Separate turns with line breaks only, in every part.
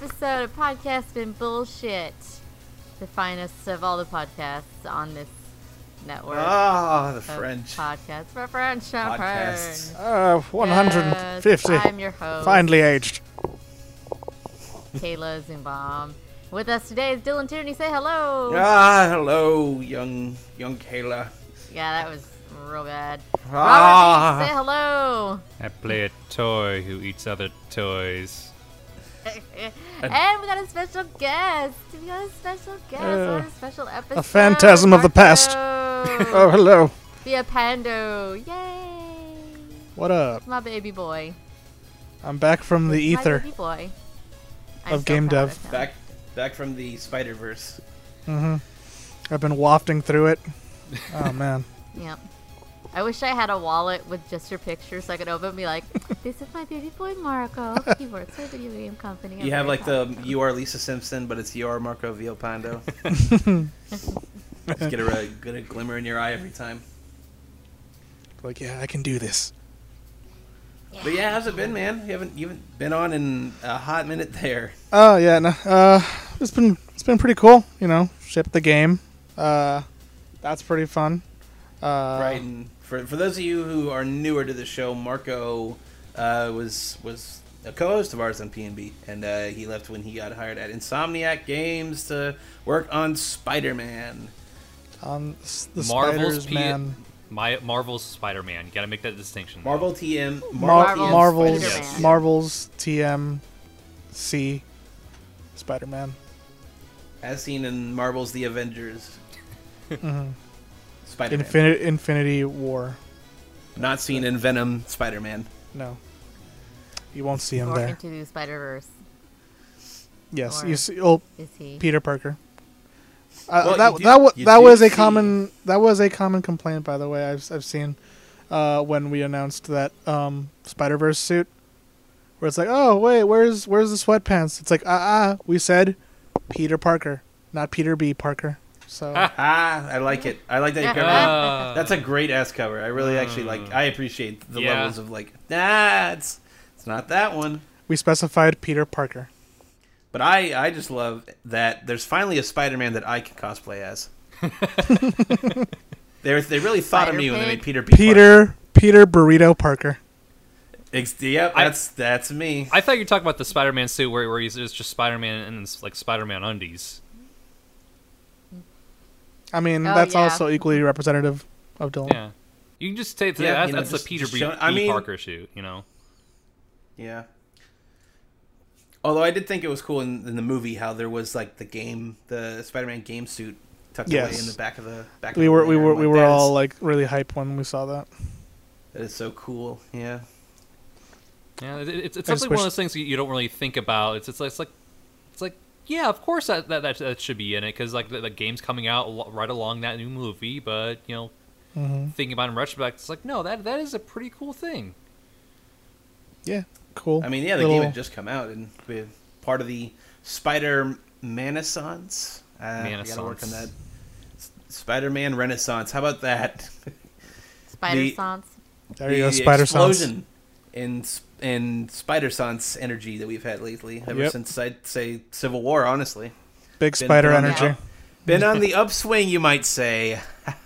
episode of Podcasting Bullshit. The finest of all the podcasts on this network.
Ah, the French.
Podcasts for French
Podcasts.
Uh, 150.
Yes, I'm your host,
Finely aged.
Kayla Zumbom. With us today is Dylan Tierney. Say hello.
Ah, hello, young young Kayla.
Yeah, that was real bad.
Ah.
Robert, say hello.
I play a toy who eats other toys.
And we got a special guest. We got a special guest on a special episode.
A phantasm of the past. Oh, hello.
Villalpando. Yay.
What up?
My baby boy.
I'm back from the
My
ether.
baby boy.
Of
so
game dev.
of.
Back back from the Spider Verse.
hmm I've been wafting through it. Oh, man.
Yep. I wish I had a wallet with just your picture so I could open and be like, this is my baby boy Marco. He works for a video game company. I'm
You have like
proud
the
him."
you are Lisa Simpson, but it's you are Marco Villalpando. Just get a, get a glimmer in your eye every time.
Like, yeah, I can do this.
But yeah, how's it been, man? You haven't you haven't been on in a hot minute there.
Oh, yeah, no. Uh, it's been it's been pretty cool, you know. Shipped the game. Uh, that's pretty fun. Uh,
right. And for for those of you who are newer to the show, Marco uh, was was a co-host of ours on PNB, and uh, he left when he got hired at Insomniac Games to work on Spider-Man.
On the
Marvel's
Spiders,
P-
man.
My Marvel's Spider-Man. You gotta make that distinction.
Marvel TM,
Mar-
Marvel's
Marvel's
Spider-Man.
Marvel's TMC Spider-Man.
as seen in Marvel's The Avengers.
Mhm.
Spider-Man,
Infinity Infinity War.
not seen in Venom. Spider-Man.
No, you won't see him
Or
there.
into the Spider Verse.
Yes,
or-
you see. Oh,
Is he?
Peter Parker. Uh,
Well,
that
do-
that wa-
you
that
do
was a
see-
common that was a common complaint, by the way. I've I've seen uh, when we announced that um, Spider Verse suit, where it's like, oh wait, where's where's the sweatpants? It's like, ah, uh we said Peter Parker, not Peter B. Parker. So
Ah, I like it. I like that you covered.
Uh,
That's a great ass cover. I really actually like. I appreciate the
Yeah.
levels of like. Nah, it's it's not that one.
we specified Peter Parker.
But I I just love that there's finally a Spider-Man that I can cosplay as. they they really thought of me when they made Peter. B. Parker.
Peter Peter Burrito Parker.
Ex- yep,
I-
that's that's me.
I thought you were talking about the Spider-Man suit where, where he's it's just Spider-Man and it's like Spider-Man undies.
I mean,
Oh,
that's
yeah.
also equally representative of Dylan.
Yeah. You can just say
Yeah,
that's,
you know,
that's
just-
the Peter
just
B,
show- I
B.
mean-
Parker suit. You know.
Yeah. Although I did think it was cool in, in the movie how there was like the game, the Spider-Man game suit tucked away in the back of the back.
We
of the
were we were
I'm
we
like,
were all
is-
like really hype when we saw that.
that is so cool. Yeah.
Yeah, it, it's it's
I
something one of those things you, you don't really think about. It's it's, it's like it's like yeah, of course that that, that, that should be in it because like the, the game's coming out right along that new movie. But you know,
hmm
thinking about it in retrospect, it's like no, that that is a pretty cool thing.
Yeah, cool.
I mean, yeah, the
Little-
game had just come out and with part of the Spider Renaissance. Uh, I gotta work on that.
Renaissance.
S- Spider-Man Renaissance. How about that?
Spider
The-
Sans.
there you go, Spider Sense.
explosion in s- in Spider Sense energy that we've had lately, ever
Yep.
since I'd say Civil War. Honestly,
Big
Been-
spider
been
energy.
up- Been on the upswing, you might say.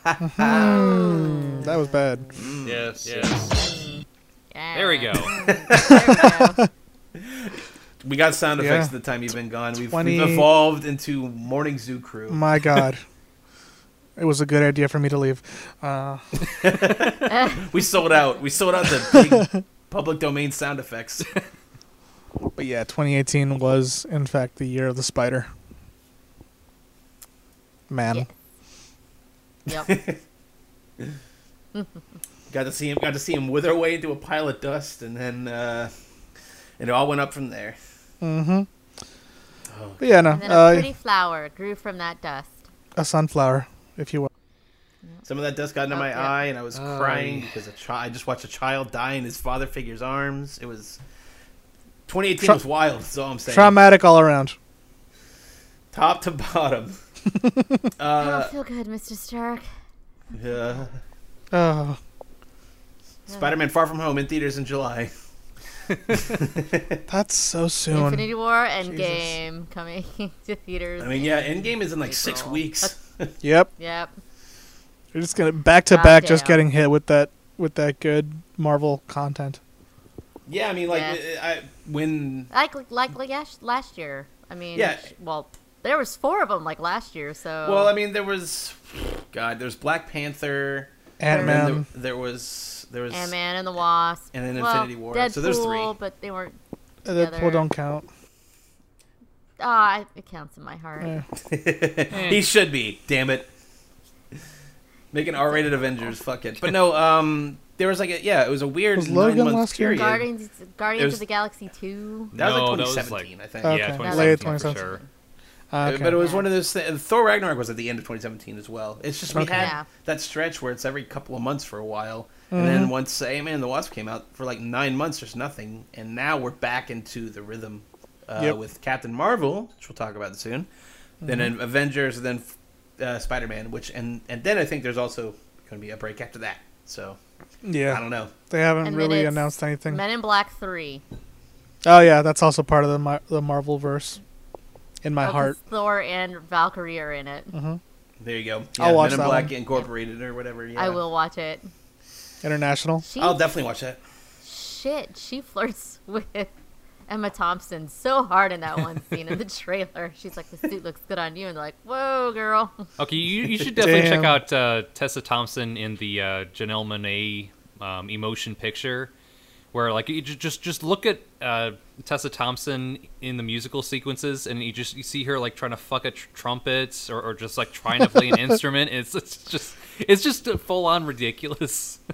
That was bad.
Yes, yes.
Yeah.
There we go.
There we go.
We got sound
Yeah.
effects the time you've been gone. We've,
20
we've evolved into Morning Zoo crew.
My God, it was a good idea for me to leave. Uh,
We sold out. We sold out the big public domain sound effects.
but yeah, 2018 was in fact the year of the spider. Man,
Yeah. Yep.
Got to see him. Got to see him wither away into a pile of dust, and then uh, and it all went up from there.
mm-hmm.
Oh,
But yeah, no,
And then a
uh,
pretty flower grew from that dust.
a sunflower, if you will.
Some of that dust got into
Oh,
my
yeah.
eye, and I was
Oh,
crying
yeah.
because a chi- I just watched a child die in his father figure's arms. It was 2018
Tra-
was wild. That's all I'm saying.
Traumatic all around.
Top to bottom.
I
uh,
don't feel good, Mr. Stark.
yeah.
Oh,
Spider-Man: Far From Home in theaters in July.
That's so soon.
Infinity War Endgame coming to theaters.
I mean, yeah, Endgame is in like six weeks.
Yep.
Yep.
You're just gonna back to back, just getting hit with that with that good Marvel content.
yeah, I mean, like
Yeah.
I, when
Like like like last last year. I mean,
Yeah.
Well, there was four of them like last year. So.
well, I mean, there was God, there's Black Panther,
Ant
and then
Man.
there, there was there was
Ant Man and the Wasp.
And then
well,
Infinity War.
Deadpool,
So there's three.
but they weren't.
Deadpool
together.
don't count.
Ah, it counts in my heart.
Yeah.
he should be. Damn it. Make an R-rated Avengers. Fuck it. But no, um, there was like a yeah, it was a weird
Was Logan
nine month
last year?
period.
Guardians, Guardians
There's-
of the Galaxy two.
That was
No,
like
that was,
2017,
like-
I think.
Okay.
Yeah,
Late
2017 for
2017.
sure.
Ah, okay.
But it was one of those. Th- Thor Ragnarok was at the end of 2017 as well. It's just we
Okay.
had
Yeah.
that stretch where it's every couple of months for a while, and then once Ant Man and the Wasp came out for like nine months, there's nothing, and now we're back into the rhythm uh,
Yep.
with Captain Marvel, which we'll talk about soon. Then
Mm-hmm.
in Avengers, and then uh, Spider Man, which and and then I think there's also going to be a break after that. So
yeah, I
don't know.
they haven't
And
really announced anything.
Men in Black three.
Oh yeah, that's also part of the Mar- the Marvel verse. In my
Oh, 'cause
heart.
Thor and Valkyrie are in it.
hmm
There you go.
I'll watch
Men in Black
one.
Incorporated or whatever. Yeah.
I will watch it.
International.
She,
I'll definitely watch that.
shit, she flirts with Emma Thompson so hard in that one scene in the trailer. She's like, "The suit looks good on you," and they're like, "Whoa, girl."
Okay, you, you should definitely check out uh, Tessa Thompson in the uh, Janelle Monae um, emotion picture, where like you just just look at uh, Tessa Thompson in the musical sequences, and you just you see her like trying to fuck a tr- trumpet or, or just like trying to play an instrument. It's it's just it's just full on ridiculous.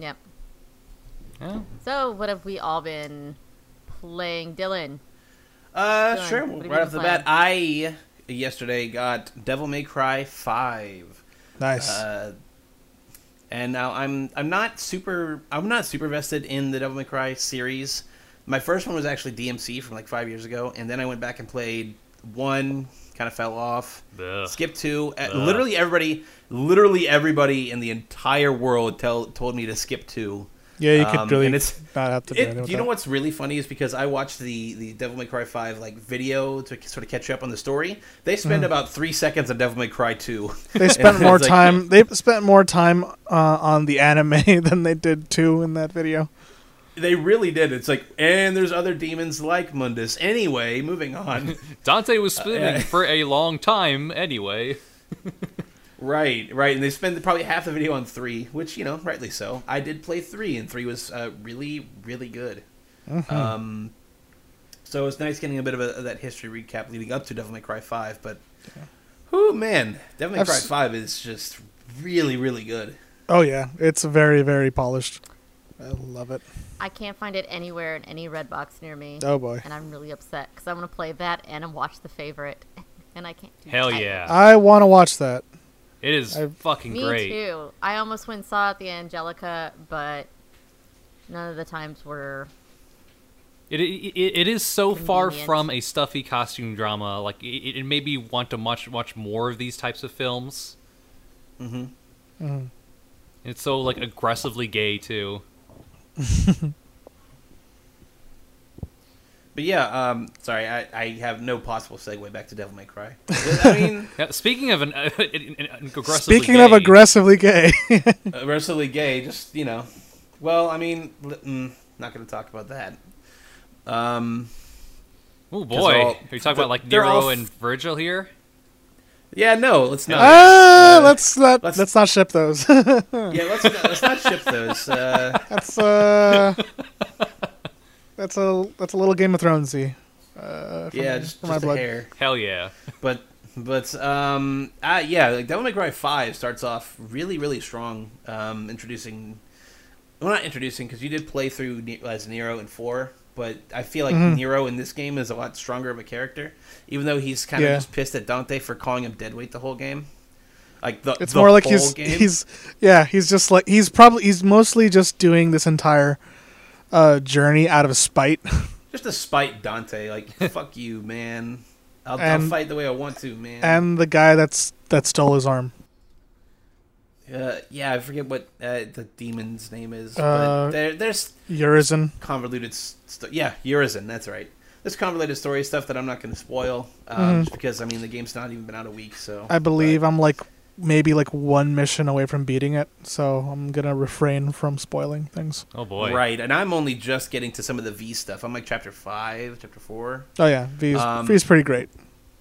Yep.
Yeah.
So, what have we all been playing, Dylan?
Uh,
Done.
sure.
What have you
Right off the bat, I yesterday got Devil May Cry Five.
Nice.
Uh, and now I'm I'm not super I'm not super vested in the Devil May Cry series. My first one was actually DMC from like five years ago, and then I went back and played one, kind of fell off.
Ugh.
Skip two.
Ugh.
literally everybody, literally everybody in the entire world tell told me to skip two.
Yeah, you could
um,
really
and it's-
not have to do
It,
anything
do
with
you know what's really funny is because I watched the the Devil May Cry Five like video to sort of catch you up on the story. They spend about three seconds on Devil May Cry Two.
They spent more
it's like-
time. They spent more time uh, on the anime than they did two in that video.
They really did. It's like, and there's other demons like Mundus. Anyway, moving on.
Dante was spinning
yeah.
for a long time anyway.
Right, right. And they spend probably half the video on three, which you know, rightly so. I did play three, and three was uh, really, really good. Um, so it's nice getting a bit of a, that history recap leading up to Devil May Cry Five. But, oh man, Devil May
I've
Cry
s-
Five is just really, really good.
Oh yeah, it's very very polished. I love it.
I can't find it anywhere in any red box near me,
Oh boy.
and I'm really upset because I want to play that and watch the favorite, and I can't. Do it.
Hell
either.
yeah.
I want to watch that.
It is
I-
fucking
Me
great.
too. I almost went and saw it the Angelika, but none of the times were.
It, it, it is so far from a stuffy costume drama. Like it, it made me want to much watch more of these types of films.
Mm-hmm.
Mhm.
It's so like aggressively gay too.
But yeah, um, sorry, I, I have no possible segue back to Devil May Cry. I mean,
Now, speaking of an, an, an aggressively
Speaking
gay,
of aggressively gay,
aggressively gay, just you know. Well, I mean, mm, not going to talk about that. Um,
oh
'cause
boy,
all-
are you talking about like
they're all
Nero
f-
and Virgil here?
yeah, no, let's not.
ah,
Uh,
let's not
let's-
let's, not ship those.
yeah, let's not, let's not ship those. Uh,
that's uh, that's a that's a little Game of Thronesy. Uh, for
yeah,
my-
just,
for
just a
blood.
hair.
Hell yeah.
But but um, uh, yeah, like Devil May Cry Five starts off really really strong. Um, introducing, well, not introducing because you did play through as Nero in four, but I feel like
Mhm.
Nero in this game is a lot stronger of a character, even though he's kind of
Yeah.
just pissed at Dante for calling him deadweight the whole game. Like the
It's
the
more like
whole
he's
game.
he's yeah he's just like he's probably he's mostly just doing this entire uh, journey out of spite.
just to spite Dante. Like fuck you, man. I'll, I'll fight the way I want to, man.
and the guy that's that stole his arm.
Uh, yeah, I forget what uh, the demon's name is,
Uh,
there, there's
Urizen.
convoluted st- yeah Urizen, that's right. There's convoluted story stuff that I'm not going to spoil, um,
Mhm.
just because I mean the game's not even been out a week, so
I believe
but-
I'm like maybe like one mission away from beating it, so I'm gonna refrain from spoiling things.
Oh boy.
right, and I'm only just getting to some of the V stuff. I'm like chapter five, chapter four.
Oh yeah, V's
Um,
V's pretty great.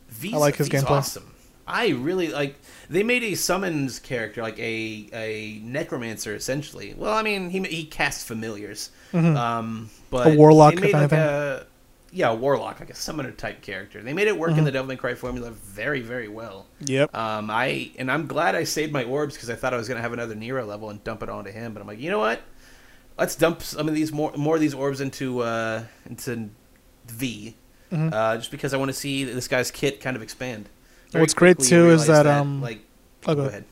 V's,
I like his
V's
gameplay.
Awesome. I really like. They made a summons character, like a a necromancer, essentially. Well, I mean, he he casts familiars,
Mhm.
um, but
A warlock,
They made
if
like a yeah, a warlock, like a summoner type character. They made it work in
Mhm.
the Devil May Cry formula very very well.
Yep.
Um, I and I'm glad I saved my orbs because I thought I was gonna have another Nero level and dump it onto him. But I'm like, you know what? Let's dump some of these more more of these orbs into uh, into V,
Mhm.
uh, just because I want to see this guy's kit kind of expand.
What's great, too, is
realize
that, um,
like
Oh,
go
go
ahead.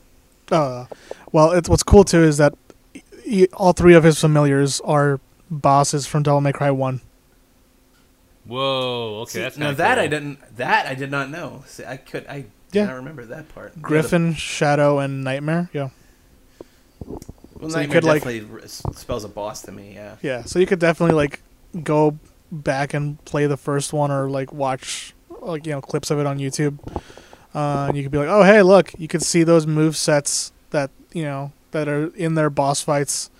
Uh, well, it's what's cool too is that he, all three of his familiars are bosses from Devil May Cry One.
Whoa. Okay,
See,
that's
now that
cool.
I didn't that I did not know. See, I could I
Yeah.
did not remember that part. Yeah, the-
Griffin, Shadow, and Nightmare. Yeah,
well,
so you
Nightmare
could, like-
definitely r- spells a boss to me. Yeah.
yeah. So you could definitely like go back and play the first one or like watch like you know clips of it on YouTube. Uh, and you could be like, oh hey, look, you could see those move sets that you know that are in their boss fights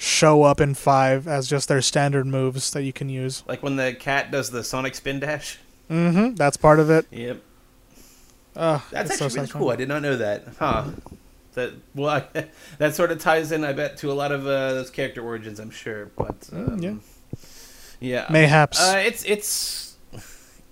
show up in five as just their standard moves that you can use.
Like when the cat does the Sonic spin dash.
Mm-hmm. That's part of it.
Yep.
Uh,
That's
it's so
actually really cool. I did not know that. Huh. That well, I, that sort of ties in, I bet, to a lot of uh, those character origins. I'm sure, but um,
Mm, yeah.
yeah,
Mayhaps.
Uh, it's it's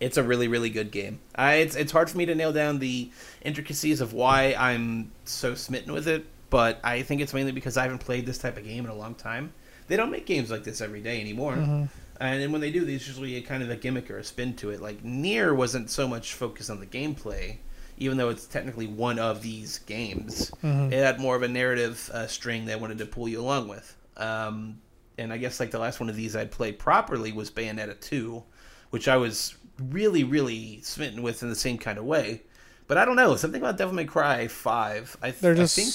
it's a really really good game. I, it's it's hard for me to nail down the intricacies of why I'm so smitten with it, but I think it's mainly because I haven't played this type of game in a long time. They don't make games like this every day anymore.
Mhm.
And then when they do, there's usually a kind of a gimmick or a spin to it. Like Nier wasn't so much focused on the gameplay, even though it's technically one of these games.
Mhm.
It had more of a narrative uh, string they wanted to pull you along with. Um, and I guess like the last one of these I'd played properly was Bayonetta 2, which I was really, really smitten with in the same kind of way. But I don't know something about Devil May Cry 5. I, th-
They're
I
just
think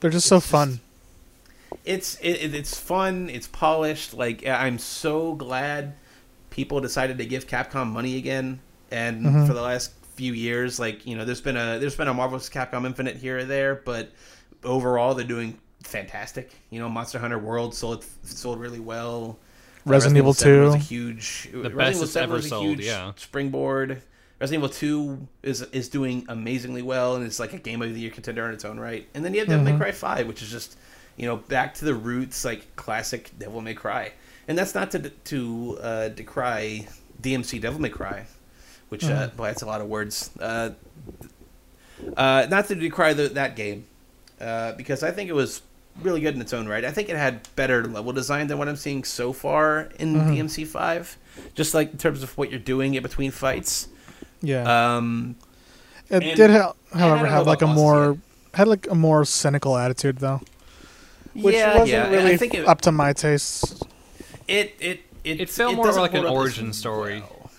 they're just so
it's just-
fun.
it's it, it- it's fun it's polished like i'm so glad people decided to give capcom money again and
Mhm.
for the last few years like you know there's been a there's been a marvelous capcom infinite here or there but overall they're doing fantastic you know monster hunter world sold sold really well Uh,
Resident Evil
7 was
2.
a huge
The
Resident
best
Evil
it's
7
ever
was a
sold,
huge
yeah.
springboard Resident Evil 2 is is doing amazingly well and it's like a game of the year contender in its own right. And then you have Devil May
Mhm.
Cry 5 which is just you know back to the roots like classic Devil May Cry. And that's not to to uh, decry DMC Devil May Cry, which uh,
Mhm.
boy that's a lot of words. Uh, uh, not to decry the, that game uh, because I think it was really good in its own right. I think it had better level design than what I'm seeing so far in
Mhm.
DMC five. Just like in terms of what you're doing in between fights.
Yeah.
Um,
it
and-
did, ha- however, have like a
about bosses
more had like a more cynical attitude though, which
yeah,
wasn't
yeah.
really
I think it,
up to my tastes.
it it it,
It felt more like an
hold up as
origin story.
well.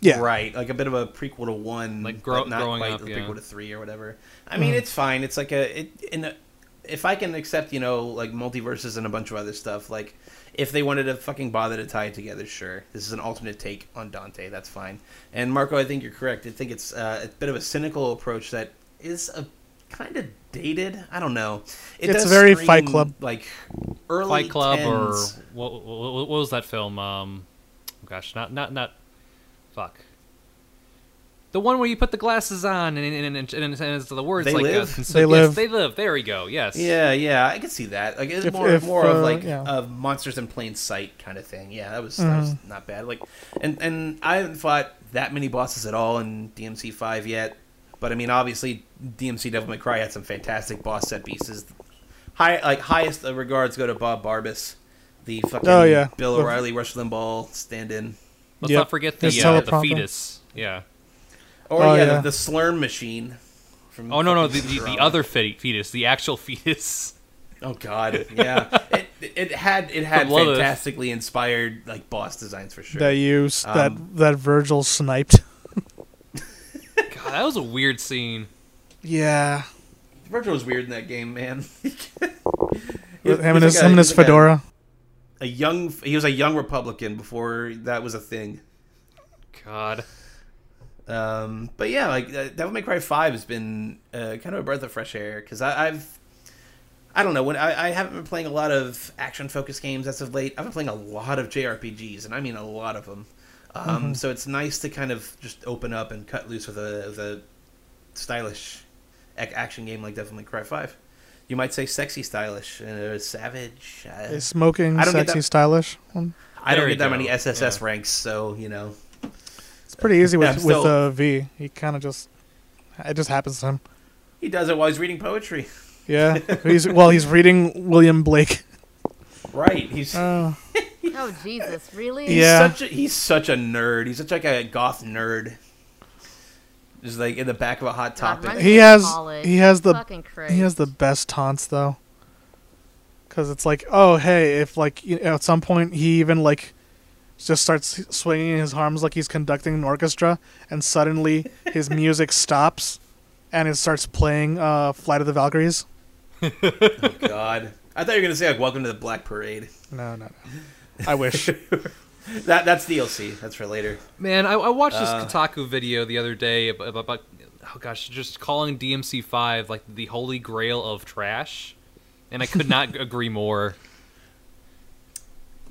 Yeah.
Right, like a bit of a prequel to one,
Like grow-
but not
growing
quite
up,
a
yeah.
prequel to three or whatever. I mean,
Mhm.
it's fine. It's like a it in a, if I can accept, you know, like multiverses and a bunch of other stuff. Like if they wanted to fucking bother to tie it together, sure. This is an alternate take on Dante. That's fine. And Marco, I think you're correct. I think it's uh, a bit of a cynical approach that is a kind of dated. I don't know. It
It's
does
very
scream,
Fight Club.
like early
Fight Club or what, what, what was that film? Um, gosh, not not not. Fuck. The one where you put the glasses on and and, and, and, and the words
They
like
Live?
Uh, cons-
They
yes,
Live.
They live. There we go. Yes.
Yeah, yeah, I can see that. Like it's
If-
more
if,
more of
uh,
like
yeah.
of monsters in plain sight kind of thing. Yeah, that was that was
Mhm.
not bad. Like, and and I haven't fought that many bosses at all in DMC five yet. But I mean, obviously, DMC Devil May Cry had some fantastic boss set pieces. High like highest of regards go to Bob Barbas, the fucking
Oh, yeah.
Bill O'Reilly Rush Limbaugh stand-in.
Let's
Yep.
not forget the uh, the fetus. Yeah.
Or
Oh,
yeah,
yeah.
The, the Slurm machine. From
Oh no no the, the, the other fe- fetus the actual fetus.
Oh God, yeah. it it had it had
From Lilith.
fantastically inspired like boss designs for sure.
That you s- that
Um,
that Virgil sniped.
God, that was a weird scene.
Yeah.
Virgil was weird in that game, man. He
him and his
like a-
him and his
was like a-
fedora.
a young he was a young republican before that was a thing
God.
Um but yeah like uh, devil may cry 5 has been uh, kind of a breath of fresh air because i've i don't know when I, I haven't been playing a lot of action focused games as of late i've been playing a lot of jrpgs and i mean a lot of them um so it's nice to kind of just open up and cut loose with a, with a stylish ac- action game like devil may cry 5 you might say sexy stylish and uh, savage uh,
Is smoking
I don't get
sexy
that-
stylish? one?
I don't get that
go.
many SSS
Yeah.
ranks, so you know.
It's pretty easy with
I'm
with
still-
uh, V. He kind of just it just happens to him.
He does it while he's reading poetry.
Yeah. he's well, he's reading William Blake.
Right. He's
Oh,
Oh Jesus, really?
he's
Yeah.
such a, he's such a nerd. He's such like a goth nerd. Just like in the back of a hot topic.
run
he has
college.
he has the he has the best taunts though. Cuz it's like, "Oh, hey, if like you know, at some point he even like just starts swinging his arms like he's conducting an orchestra and suddenly his music stops and it starts playing uh Flight of the Valkyries."
oh God. I thought you were gonna say like Welcome to the Black Parade.
No, no, no. I wish.
That that's DLC. That's for later.
Man, I, I watched this
Uh.
Kotaku video the other day about, about, about oh gosh, just calling DMC5 like the holy grail of trash, and I could not agree more.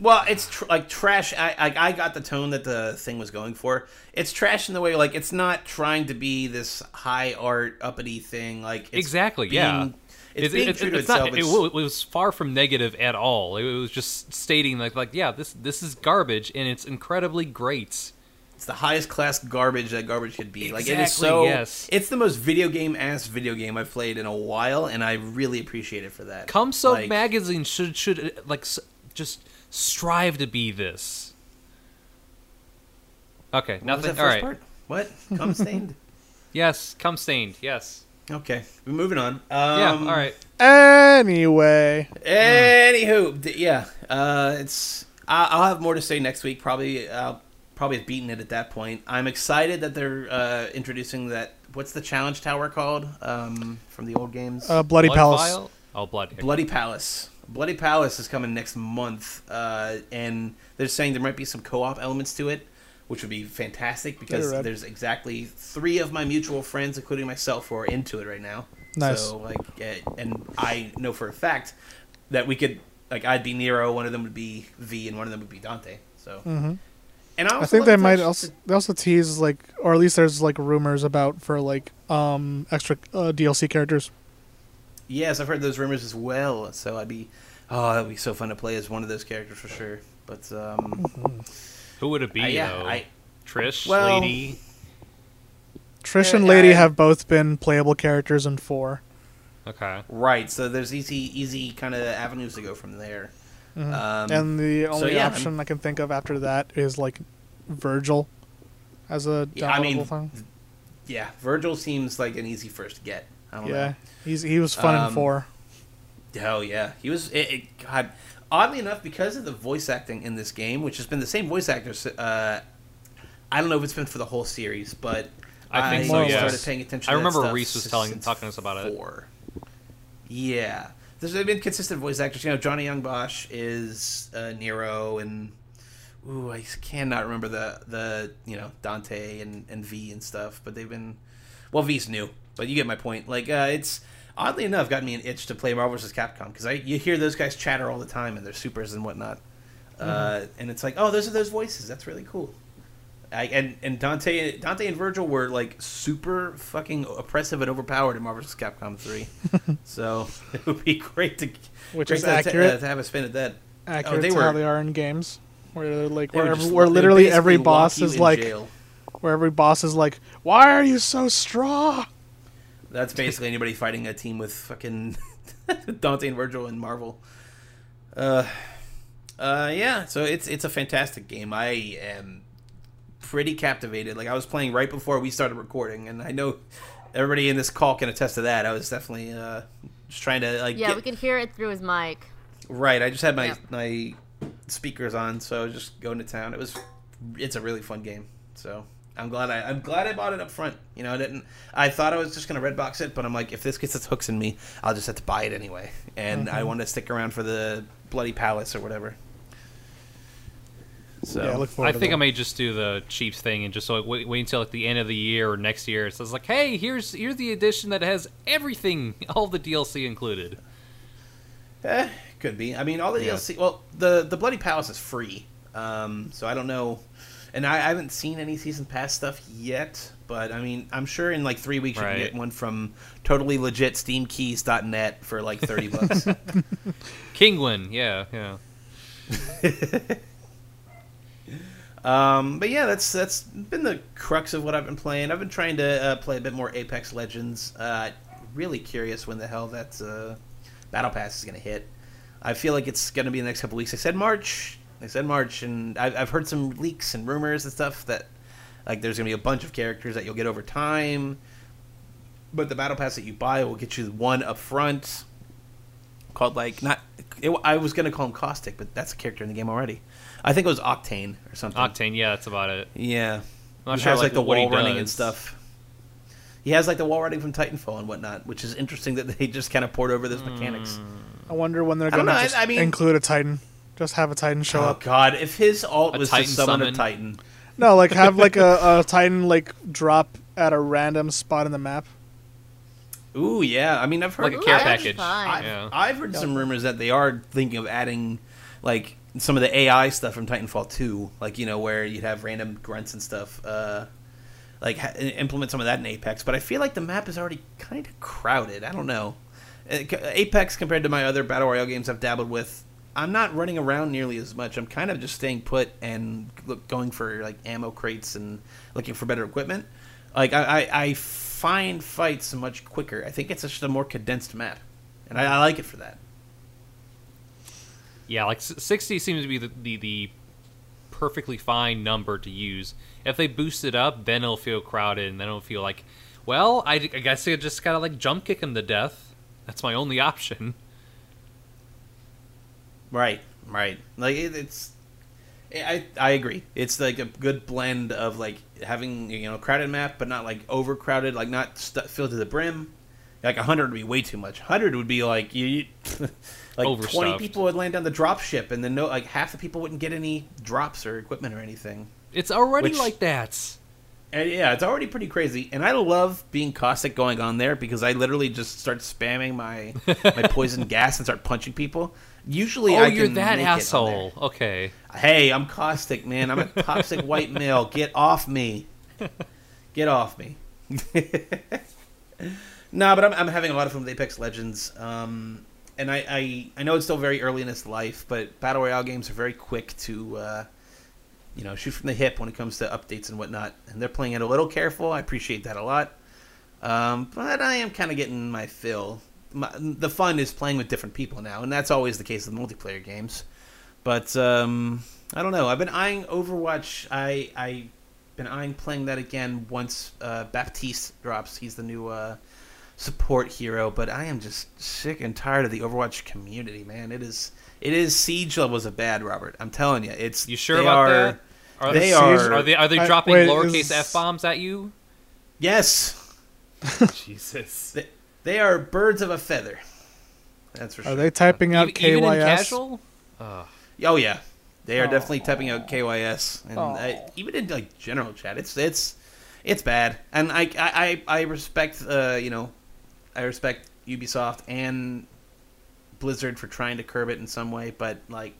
Well, it's tr- like trash. I, I I got the tone that the thing was going for. It's trash in the way like it's not trying to be this high art uppity thing. Like it's
exactly,
being-
yeah.
It's
It-
being true to
it's not-
itself.
it,
It's-
it was far from negative at all. It was just stating like, like, yeah, this this is garbage, and it's incredibly great.
It's the highest class garbage that garbage could be. Like it is so.
yes.
It's the most video game ass video game I've played in a while, and I really appreciate it for that.
Comso
Like,
magazine should should uh, like just strive to be this. Okay,
What was that
nothing. All
first
right.
part? What? Come stained?
Yes, come stained. Yes.
okay, we're moving on. Um,
yeah. All right.
Anyway,
Anywho, d- yeah, uh, it's. I- I'll have more to say next week. Probably, I'll probably have beaten it at that point. I'm excited that they're uh, introducing that. What's the challenge tower called um, from the old games?
uh, Bloody
Blood
Palace.
Vial? Oh, blood.
Bloody Palace. Bloody Palace is coming next month, uh, and they're saying there might be some co-op elements to it, which would be fantastic because
Red.
there's exactly three of my mutual friends, including myself, who are into it right now.
Nice.
So like, eh, and I know for a fact that we could like I'd be Nero, one of them would be V, and one of them would be Dante. So,
Mm-hmm.
and I,
I think they might also they also tease like, or at least there's like rumors about for like um extra uh, DLC characters.
Yes, I've heard those rumors as well. So I'd be, oh, that'd be so fun to play as one of those characters for sure. But um,
Who would it be?
I- yeah,
though?
I
Trish,
Well-
Lady.
Trish and Lady
I-
have both been playable characters in four.
Okay.
right. So there's easy, easy kind of avenues to go from there.
Mhm.
Um,
and the only
yeah, I'm-
option I can think of after that is like Virgil as a
Yeah, I mean,
thing.
Yeah, Virgil seems like an easy first get. I don't
Yeah, he's he was fun
Um,
in four.
Hell yeah, he was. It, it, God, oddly enough, because of the voice acting in this game, which has been the same voice actors. Uh, I don't know if it's been for the whole series, but
I think
so,
started paying attention.
I
to that
remember
stuff
Reese was telling- talking to us about it.
four. Yeah, there's been consistent voice actors. You know, Johnny Yong Bosch is uh, Nero, and ooh, I cannot remember the the you know Dante and and V and stuff. But they've been well, V's new, but you get my point. Like uh, it's oddly enough got me an itch to play Marvel vs. Capcom because I you hear those guys chatter all the time and their supers and whatnot, uh, and it's like oh those are those voices. That's really cool. I, and and Dante Dante and Virgil were like super fucking oppressive and overpowered in Marvel vs. Capcom three, so it would be great to
Which
great
is
to,
accurate.
uh, to have a spin at that.
Accurate
oh, they were-
how they are in games, where they're like where, every,
just-
where literally every boss is like
jail.
where every boss is like, why are you so strong?
That's basically anybody fighting a team with fucking Dante and Virgil and Marvel. Uh, uh, yeah. So it's it's a fantastic game. I am pretty captivated. Like I was playing right before we started recording, and I know everybody in this call can attest to that. I was definitely uh, just trying to like
Yeah,
get,
we could hear it through his mic.
right. I just had my
Yep.
my speakers on, so I was just going to town. It was it's a really fun game. So I'm glad I I'm glad I bought it up front. You know, I didn't. I thought I was just gonna redbox it, but I'm like, if this gets its hooks in me, I'll just have to buy it anyway. And I want to stick around for the bloody palace or whatever. So
yeah, I look forward.
I
to
think I may just do the cheap thing and just like wait, wait until like the end of the year or next year. So it's like, hey, here's here's the edition that has everything, all the DLC included.
Eh, could be. I mean, all the
Yeah.
DLC. Well, the the Bloody Palace is free, um, so I don't know. And I, I haven't seen any season pass stuff yet, but I mean, I'm sure in like three weeks you can get one from totally legit SteamKeys.net for like thirty bucks.
Kinguin, yeah, yeah.
um, but yeah, that's that's been the crux of what I've been playing. I've been trying to uh, play a bit more Apex Legends. Uh, really curious when the hell that uh, Battle Pass is going to hit. I feel like it's going to be in the next couple weeks. I said March. I said March, and I've, I've heard some leaks and rumors and stuff that like there's going to be a bunch of characters that you'll get over time, but the Battle Pass that you buy will get you one up front. Called like not, it, I was going to call him Caustic, but that's a character in the game already. I think it was Octane or something.
Octane, yeah, that's about it.
Yeah.
I'm not
he
sure,
has
like,
like, the
what he
wall running and stuff. He has like the wall running from Titanfall and whatnot, which is interesting that they just kind of poured over those mechanics.
I wonder when they're gonna
I- I mean-
include a Titan. Just have a Titan show
Oh
up.
god, if his alt
A
was
Titan
just summon,
summon.
a Titan.
No, like have like a, a Titan like drop at a random spot in the map.
Ooh, yeah. I mean, I've heard
Like a care
that'd
package.
I've,
Yeah.
I've heard some rumors that they are thinking of adding like some of the AI stuff from Titanfall 2, like you know where you'd have random grunts and stuff. Uh, like ha- implement some of that in Apex, but I feel like the map is already kind of crowded. I don't know. Uh, Apex compared to my other battle royale games I've dabbled with, I'm not running around nearly as much. I'm kind of just staying put and look, going for like ammo crates and looking for better equipment. Like I, I, I find fights much quicker. I think it's just a more condensed map, and I, I like it for that.
Yeah, like 60 seems to be the, the, the perfectly fine number to use. If they boost it up, then it'll feel crowded, and then it'll feel like, well, I, I guess I just gotta like jump kick him to death. That's my only option.
Right, right. Like it, it's, I I agree. It's like a good blend of like having you know a crowded map, but not like overcrowded, like not stu filled to the brim. Like hundred would be way too much. Hundred would be like you, you like twenty people would land on the drop ship, and then no, like half the people wouldn't get any drops or equipment or anything.
It's already
Which-
like that.
And yeah, it's already pretty crazy, and I love being caustic going on there because I literally just start spamming my my poison gas and start punching people. Usually,
Oh,
I
you're
can
that
make it on there.
asshole. Okay.
Hey, I'm caustic, man. I'm a toxic white male. Get off me. Get off me. nah, but I'm, I'm having a lot of fun with Apex Legends. Um, and I, I, I know it's still very early in its life, but Battle Royale games are very quick to, uh, you know, shoot from the hip when it comes to updates and whatnot. And they're playing it a little careful. I appreciate that a lot. Um, but I am kind of getting my fill. My, the fun is playing with different people now, and that's always the case with multiplayer games. But um, I don't know. I've been eyeing Overwatch. I I been eyeing playing that again once uh, Baptiste drops. He's the new uh, support hero. But I am just sick and tired of the Overwatch community, man. It is it is siege levels of bad, Robert. I'm telling you. It's
You sure about
are,
that? Are
they
they,
are-
are they are they
I-
dropping
wait,
lowercase f bombs at you?
Yes,
Jesus.
they, they are birds of a feather. That's for sure.
Are they typing out
even, even in
KYS?
casual? Ugh.
Oh yeah, they are
Aw.
definitely typing out KYS, and
Aw.
I, even in like general chat, it's it's it's bad. And I I I, I respect uh you know, I respect Ubisoft and Blizzard for trying to curb it in some way, but like.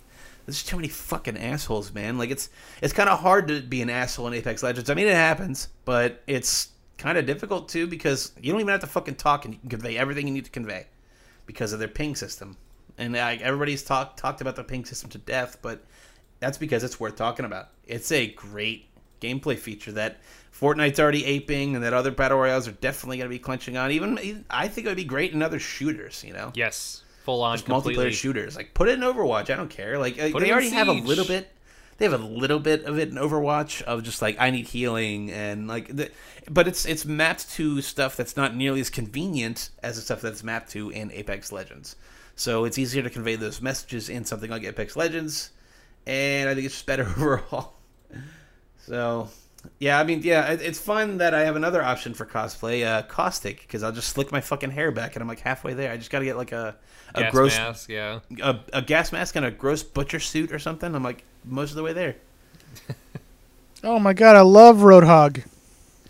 There's too many fucking assholes, man. Like it's it's kind of hard to be an asshole in Apex Legends. I mean, it happens, but it's kind of difficult too because you don't even have to fucking talk and you can convey everything you need to convey because of their ping system. And like everybody's talked talked about the ping system to death, but that's because it's worth talking about. It's a great gameplay feature that Fortnite's already aping, and that other battle royales are definitely going to be clenching on. Even I think it would be great in other shooters. You know,
Yes. Full on
just multiplayer shooters. Like put it in Overwatch. I don't care. Like uh,
Put
they already have a little bit. They have a little bit of it in Overwatch of just like I need healing and like the, but it's it's mapped to stuff that's not nearly as convenient as the stuff that's mapped to in Apex Legends. So it's easier to convey those messages in something like Apex Legends, and I think it's just better overall. So Yeah, I mean, yeah, it, it's fun that I have another option for cosplay, uh, caustic, because I'll just slick my fucking hair back, and I'm like halfway there. I just got to get like a a
Gas
gross
mask, yeah.
a, a gas mask and a gross butcher suit or something. I'm like most of the way there.
Oh my god, I love Roadhog.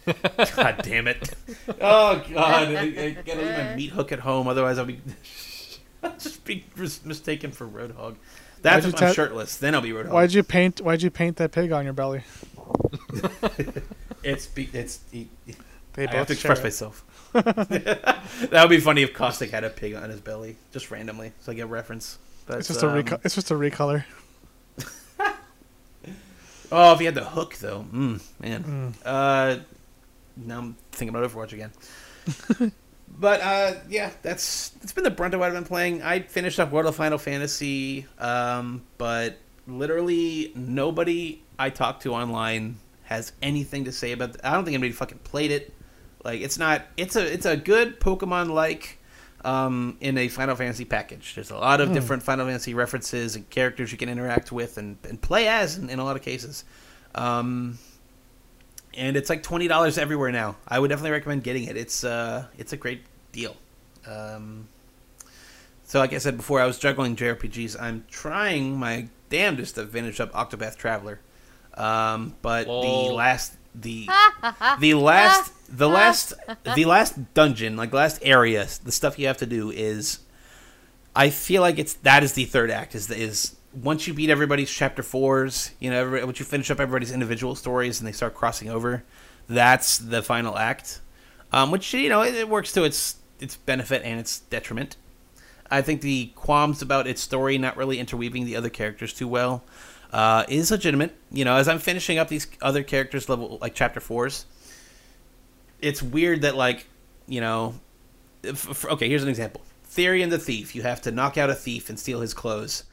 God damn it! Oh god, I, I gotta leave my meat hook at home, otherwise I'll be I'll just be mistaken for Roadhog. That's
Why'd
if I'm
ta-
shirtless. Then I'll be Roadhog.
Why'd you paint? Why'd you paint that pig on your belly?
It's be, it's. It,
They
I have to express
it.
myself. that would be funny if Caustic had a pig on his belly, just randomly, so I get a reference. But,
It's just
um,
a reco- It's just a recolor.
Oh, if he had the hook though, mm, man.
Mm.
Uh, now I'm thinking about Overwatch again. but uh, yeah, that's that's been the brunt of what I've been playing. I finished up World of Final Fantasy, um, but literally nobody I talked to online has anything to say about. I don't think anybody fucking played it. Like it's not. It's a it's a good Pokemon like. Um, in a Final Fantasy package, there's a lot of
Hmm.
different Final Fantasy references and characters you can interact with and, and play as in, in a lot of cases. Um, and it's like twenty dollars everywhere now. I would definitely recommend getting it. It's uh, it's a great deal. Um, so, like I said before, I was juggling JRPGs. I'm trying my damnedest to finish up Octopath Traveler, um, but the last the the last the last the last dungeon, like last area, the stuff you have to do is. I feel like it's that is the third act. Is is once you beat everybody's chapter fours, you know, every, once you finish up everybody's individual stories and they start crossing over, that's the final act. Um, which you know it, it works to its its benefit and its detriment. I think the qualms about its story not really interweaving the other characters too well uh, is legitimate. You know, as I'm finishing up these other characters level like chapter fours, it's weird that like you know, if, okay, here's an example. Therion the thief. You have to knock out a thief and steal his clothes.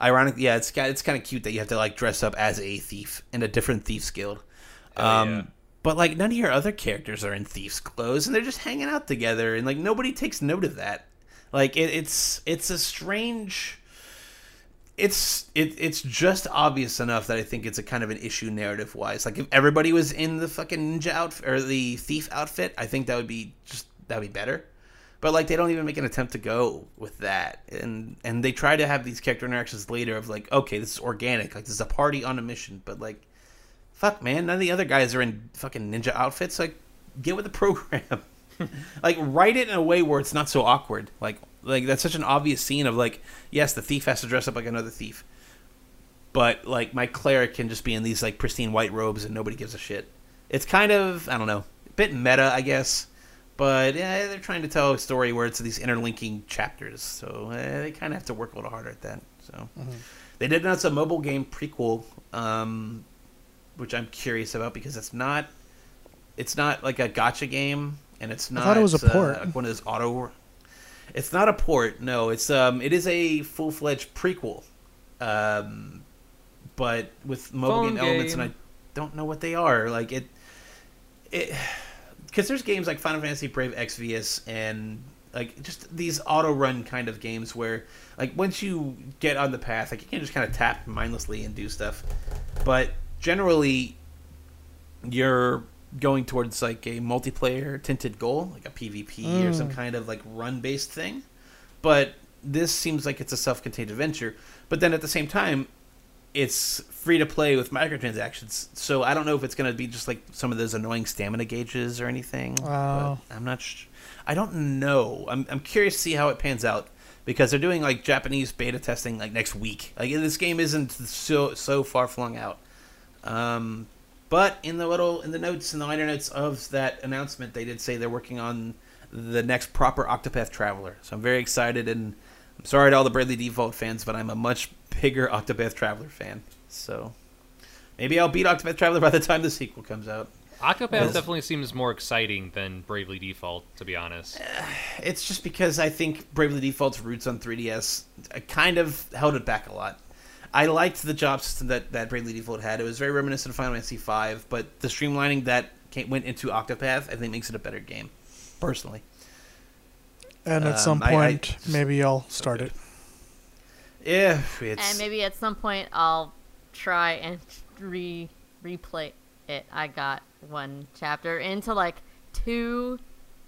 Ironically, yeah, it's got it's kind of cute that you have to like dress up as a thief in a different thief's guild.
Oh,
um,
yeah.
But like none of your other characters are in thieves' clothes, and they're just hanging out together, and like nobody takes note of that. Like it, it's it's a strange. It's it it's just obvious enough that I think it's a kind of an issue narrative wise. Like if everybody was in the fucking ninja outfit or the thief outfit, I think that would be just that would be better. But like they don't even make an attempt to go with that, and and they try to have these character interactions later of like, okay, this is organic, like this is a party on a mission, but like, fuck, man, none of the other guys are in fucking ninja outfits. Like, get with the program. like, write it in a way where it's not so awkward. Like, like that's such an obvious scene of like, yes, the thief has to dress up like another thief, but like my cleric can just be in these like pristine white robes and nobody gives a shit. It's kind of I don't know, a bit meta, I guess. But yeah, they're trying to tell a story where it's these interlinking chapters, so eh, they kind of have to work a little harder at that. So they did announce a mobile game prequel, um, which I'm curious about because it's not, it's not like a gacha game, and it's not.
I thought it was a
uh,
port.
like one of those auto. It's not a port. No, it's um, it is a full fledged prequel, um, but with mobile game elements, and I don't know what they are. Like it, it because there's games like Final Fantasy Brave Exvius and like just these auto run kind of games where like once you get on the path, like you can just kind of tap mindlessly and do stuff, but generally you're going towards like a multiplayer tinted goal, like a PvP or some
Mm.
kind of like run based thing. But this seems like it's a self contained adventure. But then at the same time, it's free to play with microtransactions. So I don't know if it's going to be just like some of those annoying stamina gauges or anything.
Oh.
But I'm not. Sh- I don't know. I'm I'm curious to see how it pans out because they're doing like Japanese beta testing like next week. Like this game isn't so so far flung out. Um, but in the little in the notes in the liner notes of that announcement, they did say they're working on the next proper Octopath Traveler. So I'm very excited, and I'm sorry to all the Bravely Default fans, but I'm a much bigger Octopath Traveler fan. So maybe I'll beat Octopath Traveler by the time the sequel comes out.
Octopath
Yes.
definitely seems more exciting than Bravely Default, to be honest.
It's just because I think Bravely Default's roots on 3DS kind of held it back a lot. I liked the job system that, that Bravely Default had. It was very reminiscent of Final Fantasy V, but the streamlining that came, went into Octopath, I think, makes it a better game, personally.
And at
Um,
some
I- I-
point, maybe I'll start
good.
it.
Yeah, it's
And maybe at some point I'll try and re replay it. I got one chapter into like two,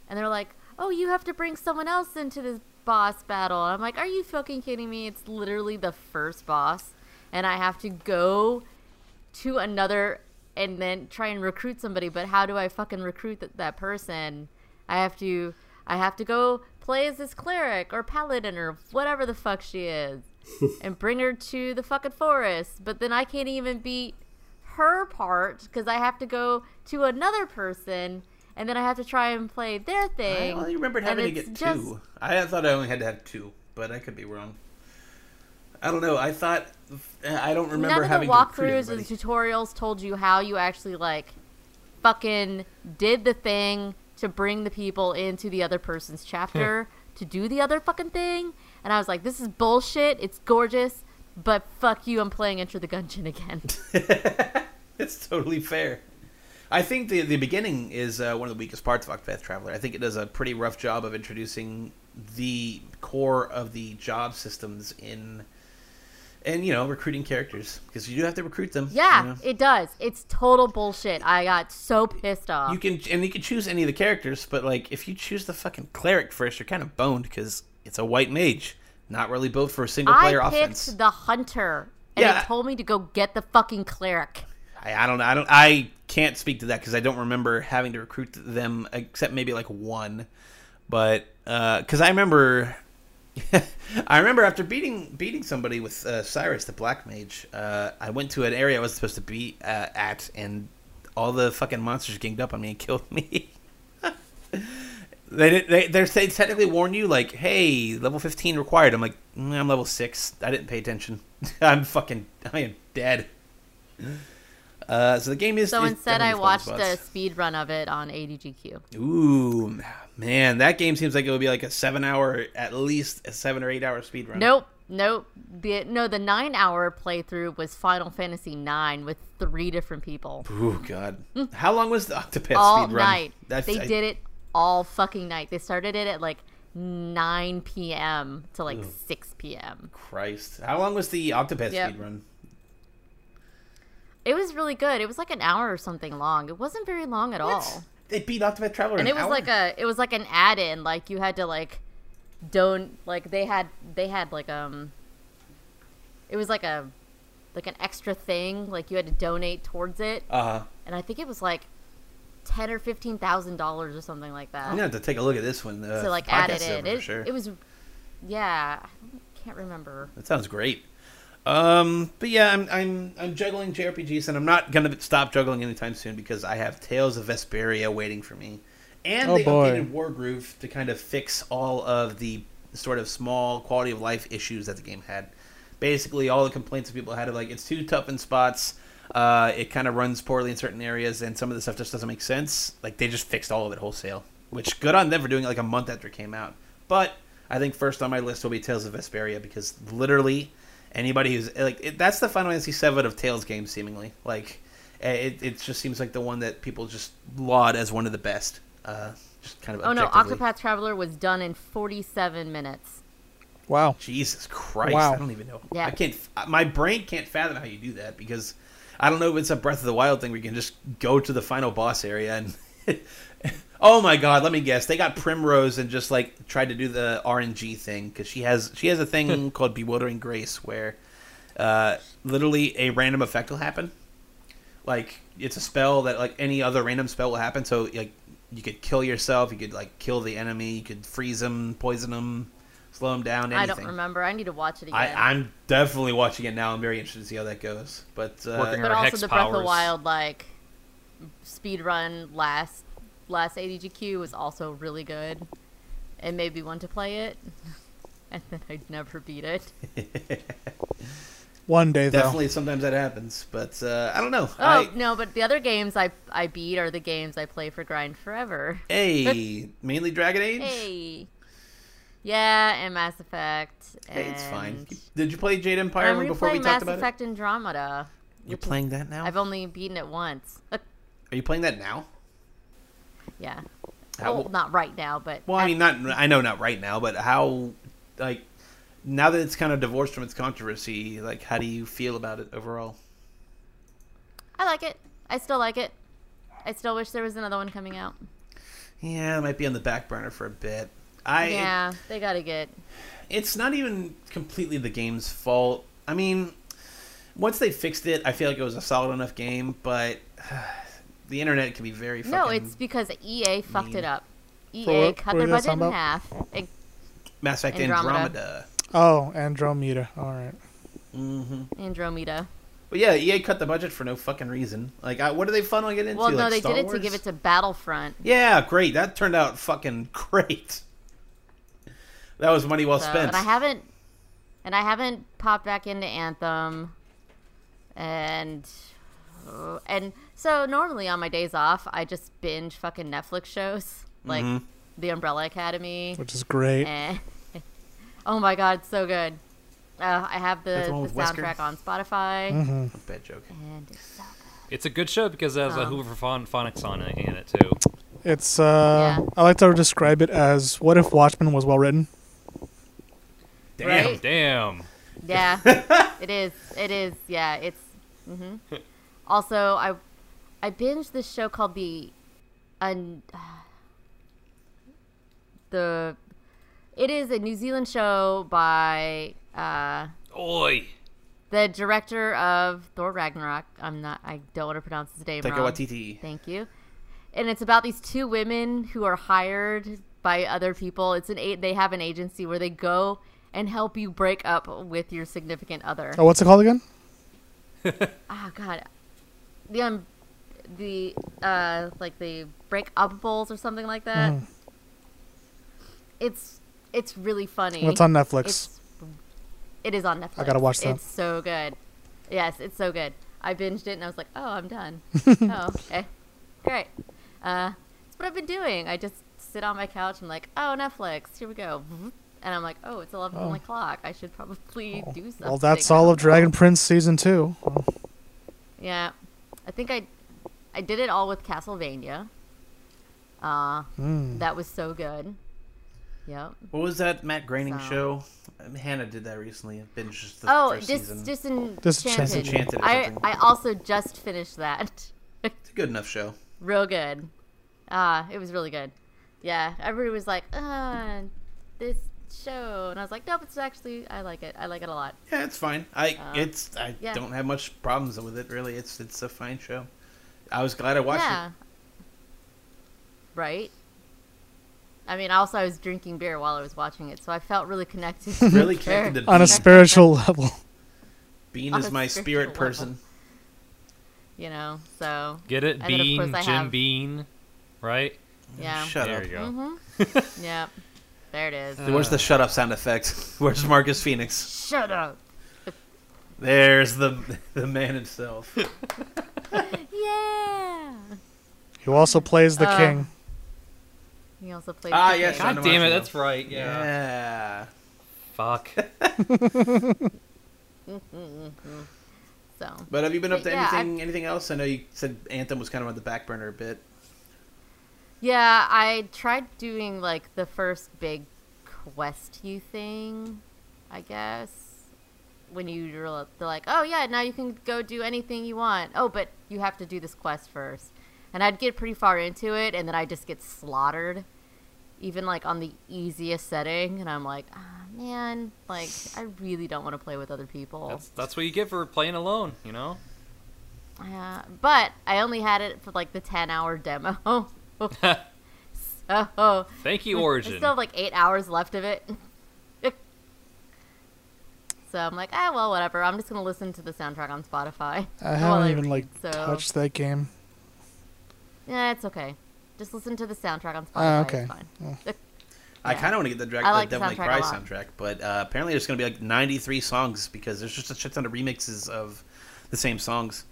and they're like, "Oh, you have to bring someone else into this boss battle." And I'm like, "Are you fucking kidding me? It's literally the first boss, and I have to go to another and then try and recruit somebody. But how do I fucking recruit th- that person? I have to, I have to go play as this cleric or paladin or whatever the fuck she is." and bring her to the fucking forest. But then I can't even beat her part because I have to go to another person and then I have to try and play their
I
thing.
only remembered having to get
just-
two. I thought I only had to have two, but I could be wrong. I don't know. I thought I don't remember
None of
having
the walkthroughs and tutorials told you how you actually like fucking did the thing to bring the people into the other person's hmm. chapter to do the other fucking thing. And I was like, this is bullshit. It's gorgeous, but fuck you. I'm playing Enter the Gungeon again.
it's totally fair. I think the the beginning is uh, one of the weakest parts of Octopath Traveler. I think it does a pretty rough job of introducing the core of the job systems in, and you know, recruiting characters because you do have to recruit them.
Yeah,
you know.
it does. It's total bullshit. I got so pissed off.
You can and you can choose any of the characters, but like if you choose the fucking cleric first, you're kind of boned because it's a white mage, not really built for a single player
I picked
offense.
the hunter, and
Yeah.
it told me to go get the fucking cleric.
I, I don't know. I don't. I can't speak to that because I don't remember having to recruit them except maybe like one. But because I remember, I remember after beating beating somebody with uh, Cyrus the Black Mage, uh, I went to an area I wasn't supposed to be uh, at, and all the fucking monsters ganged up on me and killed me. They they they technically warn you like, hey, level fifteen required. I'm like, mm, I'm level six. I didn't pay attention. I'm fucking I am dead. Uh, so the game is.
So
is
instead, I watched a speed run of it on AGDQ.
Ooh, man, that game seems like it would be like a seven hour, at least a seven or eight hour speed run.
Nope, nope. The, no, the nine-hour playthrough was Final Fantasy IX with three different people
Ooh, God. How long was the Octopath
all
speed run?
night.
That's-
they
I-
did it all fucking night. They started it at like 9 p.m. to like 6 p.m.
Christ. How long was the Octopath
Yep.
speed run?
It was really good. It was like an hour or something long. It wasn't very long at all.
They beat Octopath Traveler
and
in
it was
an
like a it was like an add-in like you had to like don't like they had they had like um it was like a like an extra thing like you had to donate towards it
Uh-huh.
and i think it was like 10 or 15 thousand dollars or something like that
I'm gonna have to take a look at this one. Uh,
to like add it in it,
sure.
it was yeah i can't remember
That sounds great. Um, but yeah, I'm I'm I'm juggling JRPGs, and I'm not gonna stop juggling anytime soon because I have Tales of Vesperia waiting for me, and
Oh,
they
boy.
updated Wargroove to kind of fix all of the sort of small quality of life issues that the game had. Basically, all the complaints that people had of like it's too tough in spots. Uh, it kind of runs poorly in certain areas, and some of the stuff just doesn't make sense. Like they just fixed all of it wholesale, which good on them for doing it like a month after it came out. But I think first on my list will be Tales of Vesperia because literally anybody who's like it, that's the Final Fantasy VII of Tales games, seemingly. Like eh, it, it just seems like the one that people just laud as one of the best. Uh, just kind of
oh no
objectively.
octopath traveler was done in 47 minutes
Wow.
Jesus Christ!
Wow.
I don't even know.
Yeah.
I can't. My brain can't fathom how you do that because I don't know if it's a Breath of the Wild thing where you can just go to the final boss area and. oh my God! Let me guess. They got Primrose and just like tried to do the RNG thing because she has she has a thing called Bewildering Grace where, uh, literally a random effect will happen. Like it's a spell that like any other random spell will happen. So like you could kill yourself, you could like kill the enemy, you could freeze them, poison them, slow them down. Anything.
i don't remember i need to watch it again
I, I'm definitely watching it now. I'm very interested to see how that goes. But uh,
Working
but also
hex
the Breath of
powers.
Wild like speed run last last AGDQ was also really good. It made me want to play it, and then I'd never beat it.
One day though.
definitely sometimes that happens. But uh, I don't know.
Oh
I,
no, but the other games I I beat are the games I play for Grind Forever.
hey, mainly Dragon Age.
Hey, yeah, and Mass Effect.
Hey, it's fine. Did you play Jade Empire
I'm
before we
replaying
talked
Mass
about
Effect Andromeda.
You're playing that now.
I've only beaten it once.
Are you playing that now?
Yeah.
How-
well, not right now, but
Well, I mean, not. I know not right now, but how? Like now that it's kind of divorced from its controversy, like how do you feel about it overall?
I like it. I still like it. I still wish there was another one coming out.
Yeah, it might be on the back burner for a bit. I
yeah, they gotta get.
it's not even completely the game's fault. I mean, once they fixed it, I feel like it was a solid enough game, but the internet can be very fucking
No, it's because EA fucked
mean.
it up. EA
what-
cut
what
their budget in
about?
half. It-
Mass Effect
Andromeda.
Andromeda.
Oh, Andromeda. All right.
Mm-hmm.
Andromeda.
But yeah, EA cut the budget for no fucking reason. Like, I, what are they funneling it into?
Well, no,
like
they
Star
did it to give it to Battlefront.
Yeah, great. That turned out fucking great. That was money well
So,
spent.
and I haven't, and I haven't popped back into Anthem, and and so normally on my days off, I just binge fucking Netflix shows like
Mhm.
The Umbrella Academy,
Which is great.
and oh my god, it's so good. Uh, I have the,
the one
the
Wesker?
soundtrack on Spotify,
hmm
Bad joke.
and it's so good.
It's a good show because it has a
Um,
Hoover phon- phonics on it in it too.
It's uh,
Yeah.
I like to describe it as what if Watchmen was well written.
Damn.
Right?
Damn.
Yeah, it is. It is. Yeah, it's. hmm Also, I I binged this show called the, un, the, it is a New Zealand show by uh,
Oi.
the director of Thor Ragnarok. I'm not. I don't want to pronounce his name
Taika
wrong.
Waititi.
Thank you. And it's about these two women who are hired by other people. It's an a- they have an agency where they go and help you break up with your significant other.
Oh, what's it called again?
Oh god. The um the uh like the break up bowls or something like that.
Mhm.
It's it's really funny.
It's on Netflix.
It's, it is on Netflix.
I gotta watch that.
It's so good. Yes, it's so good. I binged it and I was like, oh, I'm done. oh, okay. Great. Uh, that's what I've been doing. I just sit on my couch and like, oh, Netflix, here we go. And I'm like, oh, it's 11
Oh.
o'clock. I should probably do something.
well, that's all of Dragon. Prince season two. Well,
Yeah, I think I, I did it all with Castlevania. Uh,
mm.
that was so good. Yep.
What was that Matt Groening
So-
show? Um, Hannah did that recently. It binged just the
Oh,
first
dis-
season.
disenchanted.
Disenchanted.
Disenchanted
I. I also just finished that.
It's a good enough show.
Real good. Ah, it was really good. Yeah, everybody was like, uh, this show, and I was like, nope, it's actually I like it. I like it a lot.
Yeah, it's fine. I
Uh,
it's I
yeah.
don't have much problems with it really. It's it's a fine show. I was glad I watched
yeah. Right. I mean, also I was drinking beer while I was watching it, so I felt really connected.
it. Really connected to
on a spiritual level.
Bean
on
is my
spiritual
spirit
level.
person.
You know, so
Get it?
And of
Bean, Jim
have-
Bean, right?
yeah.
Shut
there
up.
you go.
Mm-hmm. yep. There it is.
Where's the shut up sound effect? Where's Marcus Phoenix?
Shut up.
There's the the man himself.
Yeah.
Who also plays the
Uh,
king.
He also plays.
Ah,
the
yes,
king.
I
God damn it, that's right. Yeah.
Yeah.
Fuck.
So
But have you been up to
yeah,
anything anything else? I know you said Anthem was kind of on the back burner a bit.
yeah, I tried doing like the first big quest you thing, I guess. When you were they're like, oh yeah, now you can go do anything you want. Oh, but you have to do this quest first. And I'd get pretty far into it, and then I just get slaughtered, even like on the easiest setting. And I'm like, ah, man, like I really don't want to play with other people.
That's that's what you get for playing alone, you know.
Yeah, but I only had it for like the ten hour demo. so
Thank you,
I
Origin.
still have like eight hours left of it. So I'm like, ah, well, whatever. I'm just gonna listen to the soundtrack on Spotify.
I haven't even
read,
like
so
touched that game.
yeah, it's okay. Just listen to the soundtrack on Spotify.
Ah, okay.
It's fine.
I kind of want to get the, direct,
I like
the
the
Devil May
soundtrack
Cry soundtrack, but uh, apparently there's going to be like 93 songs because there's just a shit ton of remixes of the same songs,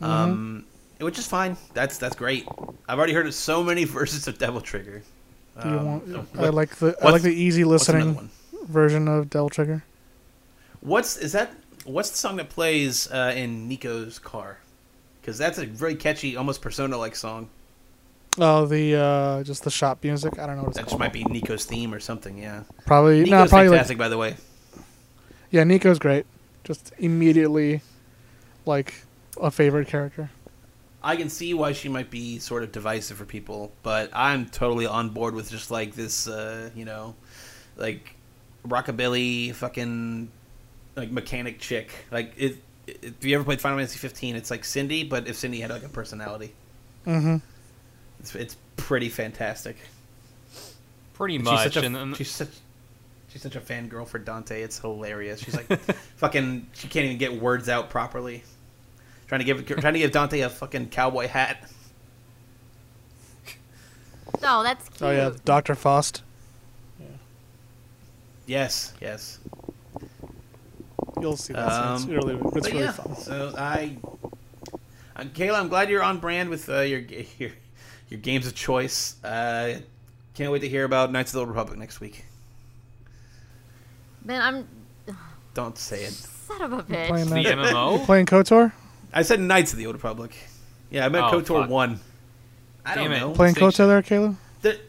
Mm-hmm.
um, which is fine. That's that's great. I've already heard of so many versions of Devil Trigger.
Do you
Um,
want?
so
I like the I like the easy listening version of Devil Trigger.
What's is that? What's the song that plays uh, in Nico's car? Because that's a very catchy, almost persona-like song.
Oh, the uh, just the shop music. I don't know what it's
That just might be Nico's theme or something. Yeah,
Probably
Nico's
no, probably like
fantastic, by the way.
yeah. Nico's great. Just immediately, like a favorite character.
I can see why she might be sort of divisive for people, but I'm totally on board with just like this, uh, you know, like rockabilly fucking like mechanic chick. Like, it, it, if you ever played Final Fantasy 15, it's like Cindy, but if Cindy had like a personality,
Mm-hmm.
it's, it's pretty fantastic.
Pretty
And
much.
She's such a,
and um,
she's such she's such a fangirl for Dante. It's hilarious. She's like fucking. She can't even get words out properly. Trying to give trying to give Dante a fucking cowboy hat.
Oh, that's cute.
Oh yeah, Doctor Faust.
Yes, yes.
You'll see that. soon. it's
Um,
really, it's really
yeah,
fun.
so I, uh, Kayla, I'm glad you're on brand with uh, your your your games of choice. Uh, can't wait to hear about Knights of the Old Republic next week.
Man, I'm
Don't say it.
son of a bitch.
Playing
the
that.
MMO.
Playing KOTOR?
I said Knights of the Old Republic. Yeah, I meant
Oh,
KOTOR
fuck.
one. I
Damn
don't
it.
know.
Playing KOTOR there, Kayla?
The-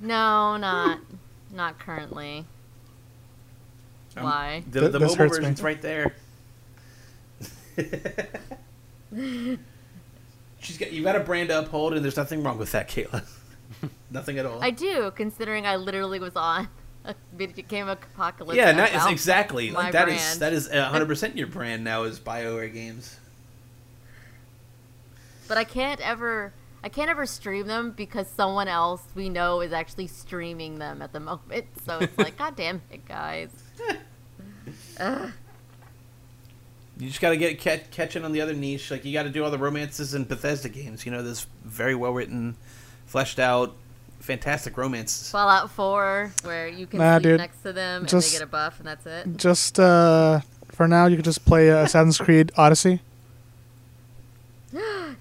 No, not not currently.
Um,
Why?
The,
Th-
the mobile
hurts me.
version's right there. She's got you got a brand to uphold, and there's nothing wrong with that, Kayla. nothing at all.
I do, considering I literally was on a video game apocalypse.
yeah, that is
about
exactly like that is
brand.
that is 100 percent your brand now is Bioware games.
But I can't ever, I can't ever stream them because someone else we know is actually streaming them at the moment. So it's like, God damn it, guys. Ugh.
You just got to get catch, catching on the other niche. Like you got to do all the romances in Bethesda games. You know, this very well written, fleshed out, fantastic romances.
Fallout 4, where you can
Nah,
sleep
dude.
next to them and
Just-
they get a buff, and that's it.
Just uh, for now, you can just play uh, Assassin's Creed Odyssey.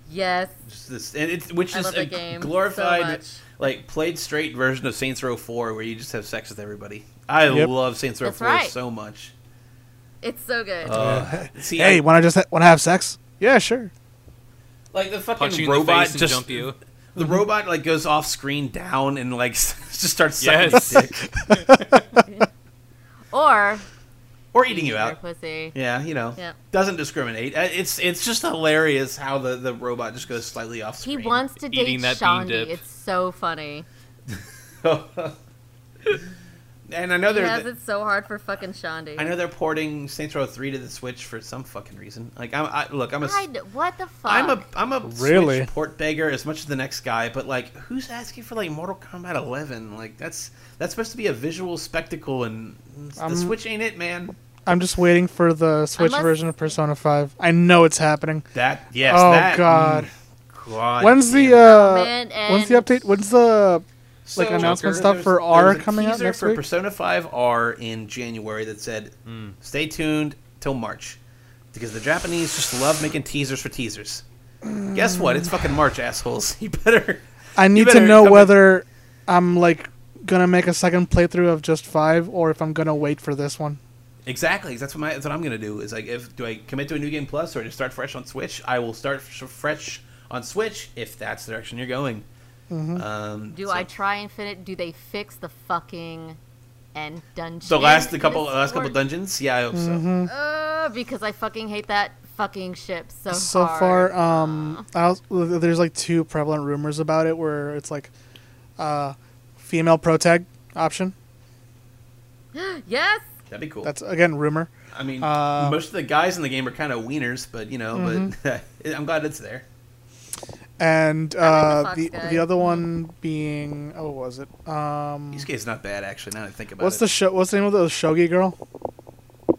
Yes,
this, and it's which
I
is a
game
glorified,
so
like played straight version of Saints Row 4, where you just have sex with everybody. I
Yep.
love Saints Row
That's
4
right.
so much.
It's so good.
Uh, see,
hey,
I-
want to just ha- want to have sex? Yeah, sure.
like the fucking
Punch you in the
robot
face and
just
jump you.
the robot like goes off screen down and like just starts sucking
Yes.
dick
or
or eating you out.
pussy.
Yeah, you know,
Yeah.
doesn't discriminate. Uh, It's it's just hilarious how the, the robot just goes slightly off Screen.
He wants to date
Eating that bean Shaundi.
It's so funny.
And I know they're
has it's so hard for fucking Shaundi.
I know they're porting Saints Row 3 to the Switch for some fucking reason. Like I'm I, look, I'm a
I d- what the fuck?
I'm a I'm a
Really?
Switch port beggar as much as the next guy, but like who's asking for like Mortal Kombat 11? Like that's that's supposed to be a visual spectacle and the
Um,
Switch ain't it, man.
I'm just waiting for the Switch
Unless-
version of Persona 5. I know it's happening.
That yes,
oh
that
God.
mm, God
When's the
it.
uh?
man,
when's the update? When's the
So,
like announcement
there-
stuff for R
there's a
coming out
teaser
next
for
week?
Persona 5 R in January that said,
Hmm.
"Stay tuned till March," because the Japanese just love making teasers for teasers. Guess what? It's fucking March, assholes. You better.
I need to know
come in-
whether I'm like gonna make a second playthrough of just five or if I'm gonna wait for this one.
Exactly. That's what my, that's what I'm gonna do. Is like, if do I commit to a new game plus or just start fresh on Switch? I will start f- fresh on Switch if that's the direction you're going.
Mm-hmm.
Um,
Do
so-
I try Infinite? Do they fix the fucking end dungeon?
the last the couple last couple dungeons? Yeah, I hope
Mm-hmm.
so.
Uh, because I fucking hate that fucking ship so
so
hard.
far, um, I was, there's like two prevalent rumors about it where it's like, uh, female protag option.
yes.
That'd be cool.
That's again rumor.
I mean,
Uh,
most of the guys in the game are kind of wieners, but you know,
Mm-hmm.
but I'm glad it's there.
And
the
uh, the
guy.
the other one being oh what was it um
Yusuke's not bad actually. Now that I think about
what's
it.
the show what's the name of the shogi girl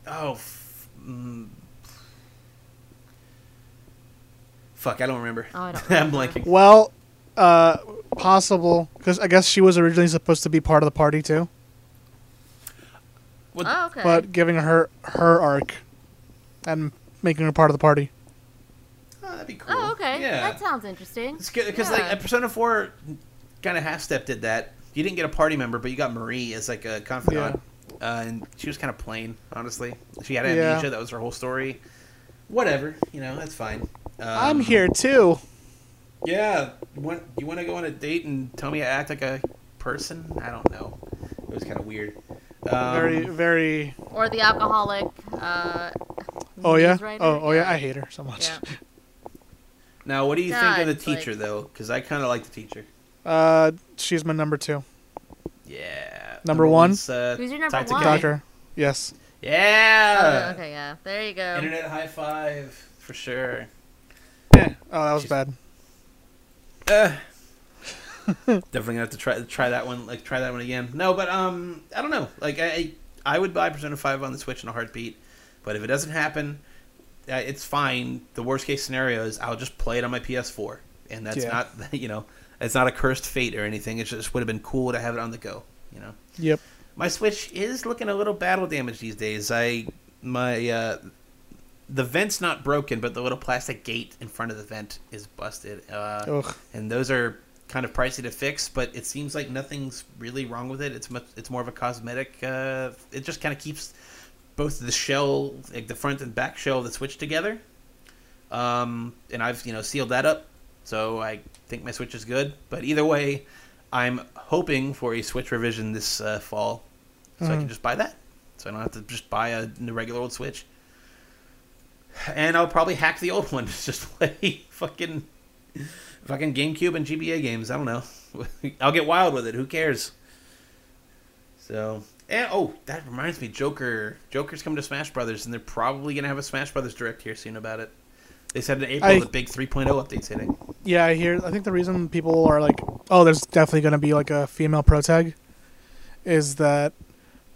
Oh, f- mm, fuck! I don't remember.
Oh, I don't
I'm blanking.
well uh possible because I guess she was originally supposed to be part of the party too
What-
Oh, okay.
but giving her her arc and making her part of the party
Oh, that'd be cool.
oh, okay.
Yeah.
That sounds interesting.
It's good because like
Yeah.
at Persona Four, kind of half step did that. You didn't get a party member, but you got Marie as like a confidant, uh, and she was kind of plain. Honestly, she had
Yeah.
amnesia. That was her whole story. Whatever, you know, that's fine. Um,
I'm here too
Yeah, you want you want to go on a date and tell me I act like a person? I don't know. It was kind of weird. Um,
very very
Or the alcoholic. Uh,
oh yeah
writer.
oh oh yeah I hate her so much
Yeah.
Now, what do you think of the
God, like-
teacher though? Because I kind of like the teacher.
Uh, she's my number two.
Yeah.
Number one?
uh,
Who's your number
Tactic
one?
Guy.
Doctor. Yes.
Yeah.
Oh, okay, yeah. There you go.
Internet high five for sure. Yeah.
Oh, that was
She's-
bad.
Uh, definitely gonna have to try try that one. Like try that one again. No, but um, I don't know. Like I I would buy Persona Five on the Switch in a heartbeat. But if it doesn't happen, it's fine. The worst case scenario is I'll just play it on my PS4, and that's
Yeah.
not you know it's not a cursed fate or anything. It just would have been cool to have it on the go. You know.
Yep.
My Switch is looking a little battle damaged these days. I my uh, the vent's not broken, but the little plastic gate in front of the vent is busted. Uh,
Ugh.
and those are kind of pricey to fix. But it seems like nothing's really wrong with it. It's much. It's more of a cosmetic. Uh, it just kind of keeps both the shell, like the front and back shell of the Switch together. Um, and I've you know sealed that up, so I think my Switch is good. But either way, I'm hoping for a Switch revision this uh, fall, so I can
Mhm.
just buy that. So I don't have to just buy a regular old Switch. And I'll probably hack the old one to just play fucking fucking GameCube and GBA games. I don't know. I'll get wild with it. Who cares? So, and oh, that reminds me, Joker. Joker's coming to Smash Brothers, and they're probably gonna have a Smash Brothers direct here soon about it. They said in April
I-
the big 3.0 update's hitting.
Yeah, I hear. I think the reason people are like, "Oh, there's definitely going to be like a female pro tag," is that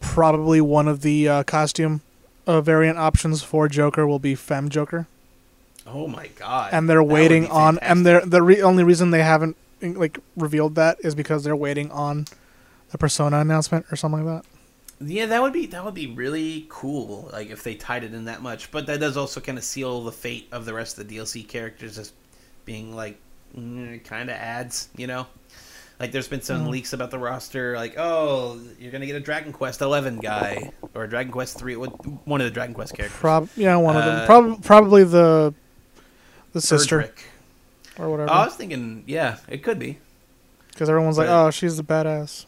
probably one of the uh, costume uh, variant options for Joker will be Fem Joker,
Oh my god!
and they're waiting on. And they're the re- only reason they haven't like revealed that is because they're waiting on the Persona announcement or something like that.
Yeah, that would be that would be really cool. Like if they tied it in that much, but that does also kind of seal the fate of the rest of the DLC characters as being like mm, kind of ads. You know, like there's been some
Mhm.
leaks about the roster, like oh, you're gonna get a Dragon Quest Eleven guy or a Dragon Quest Three, what- one of the Dragon Quest characters.
Prob yeah, one of
Uh,
them. Prob- probably the the sister or
Oh, I was thinking, yeah, it could be.
Because everyone's like, "Oh, she's the badass."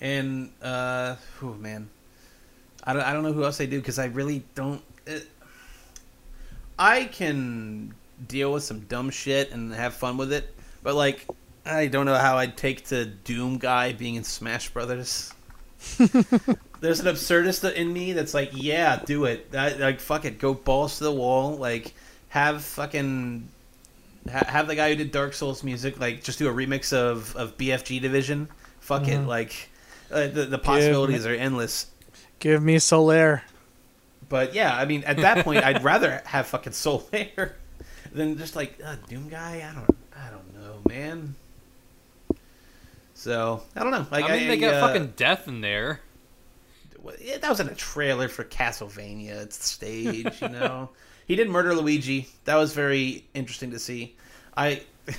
And uh, oh man, I don't I don't know who else they do because I really don't. It, I can deal with some dumb shit and have fun with it, but like I don't know how I'd take to Doom guy being in Smash Brothers. There's an absurdist in me that's like, yeah, do it. That, like, fuck it, go balls to the wall. Like, have fucking ha- have the guy who did Dark Souls music like just do a remix of of BFG Division. Fuck it,
Mhm.
like uh, the the possibilities are endless.
Give me Solaire.
But yeah, I mean, at that point, I'd rather have fucking Solaire than just like uh, Doom guy. I don't, I don't know, man. So I don't know. Like
I mean, they got
uh,
fucking death in there.
yeah, that was in a trailer for Castlevania. It's the stage, you know. he did murder Luigi. That was very interesting to see. I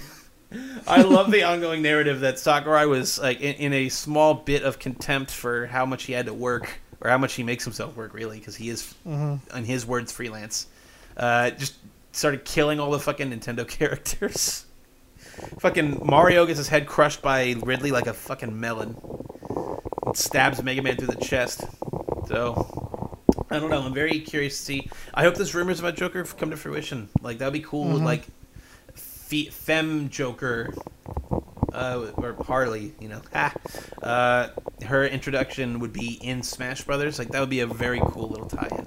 I love the ongoing narrative that Sakurai was like in, in a small bit of contempt for how much he had to work or how much he makes himself work, really, because he is,
hmm
in his words, freelance. Uh, just started killing all the fucking Nintendo characters. fucking Mario gets his head crushed by Ridley like a fucking melon. And stabs Mega Man through the chest. So I don't know. I'm very curious to see. I hope those rumors about Joker come to fruition. Like that would be cool.
Mhm.
Like fe- femme Joker. Uh, or Harley, you know, ha. Uh, her introduction would be in Smash Brothers. Like that would be a very cool little tie-in.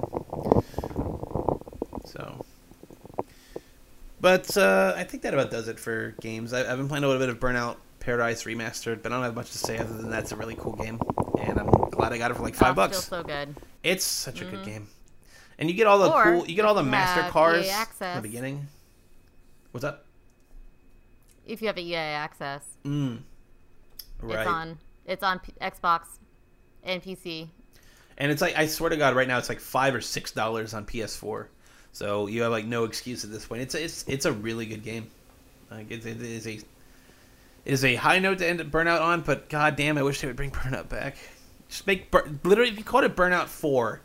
So, but uh, I think that about does it for games. I, I've been playing a little bit of Burnout Paradise Remastered, but I don't have much to say other than that's a really cool game, and I'm glad I got it for like five
Oh,
bucks.
So good.
It's such a good
Mhm.
game, and you get all the
Or
cool. You get all the master
have
cars in the beginning. What's up?
If you have a EA access,
Mm. Right.
it's on. It's on P- Xbox and PC.
And it's like I swear to God, right now it's like five or six dollars on PS4. So you have like no excuse at this point. It's it's it's a really good game. Like it, it is a it is a high note to end Burnout on, but god damn, I wish they would bring Burnout back. Just make Bur- literally if you called it Burnout Four,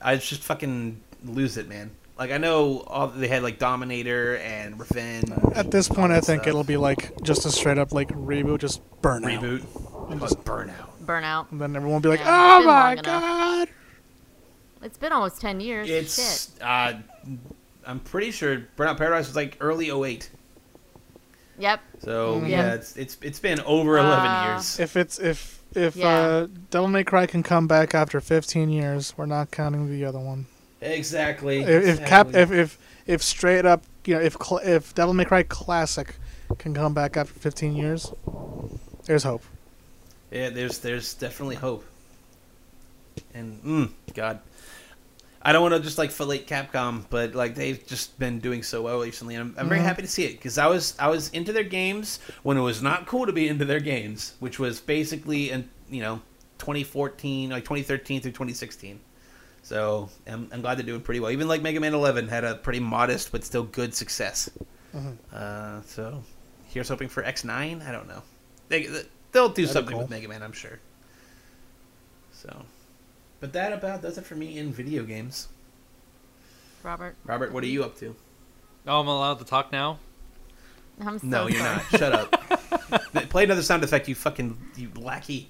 I'd just fucking lose it, man. Like I know all they had like Dominator and Revenge.
At this point, I think
stuff.
it'll be like just a straight up like reboot, just burn out.
reboot. Just Burnout.
Burnout.
And then everyone will be like,
Yeah,
"Oh my
long enough.
god!"
It's been almost ten years.
It's
Shit.
uh, I'm pretty sure Burnout Paradise was like early 08.
Yep.
So
Mm.
yeah,
Yeah.
it's it's it's been over 11
Uh,
years.
If it's if if
Yeah.
uh, Devil May Cry can come back after 15 years, we're not counting the other one.
Exactly.
If, if cap if if if straight up, you know, if cl- if Devil May Cry Classic can come back after 15 years, there's hope.
Yeah, there's there's definitely hope. And mm, God, I don't want to just like fillet Capcom, but like they've just been doing so well recently. And I'm, I'm very
Mhm.
happy to see it because I was I was into their games when it was not cool to be into their games, which was basically in you know 2014, like 2013 through 2016. So I'm, I'm glad they're doing pretty well. Even like Mega Man 11 had a pretty modest but still good success.
Mhm.
Uh, so here's hoping for X9. I don't know. They they'll do
That'd
something
cool.
with Mega Man, I'm sure. So, but that about does it for me in video games.
Robert.
Robert, what are you up to?
Oh, I'm allowed to talk now.
I'm so
No, you're not. Shut up. Play another sound effect, you fucking you lackey.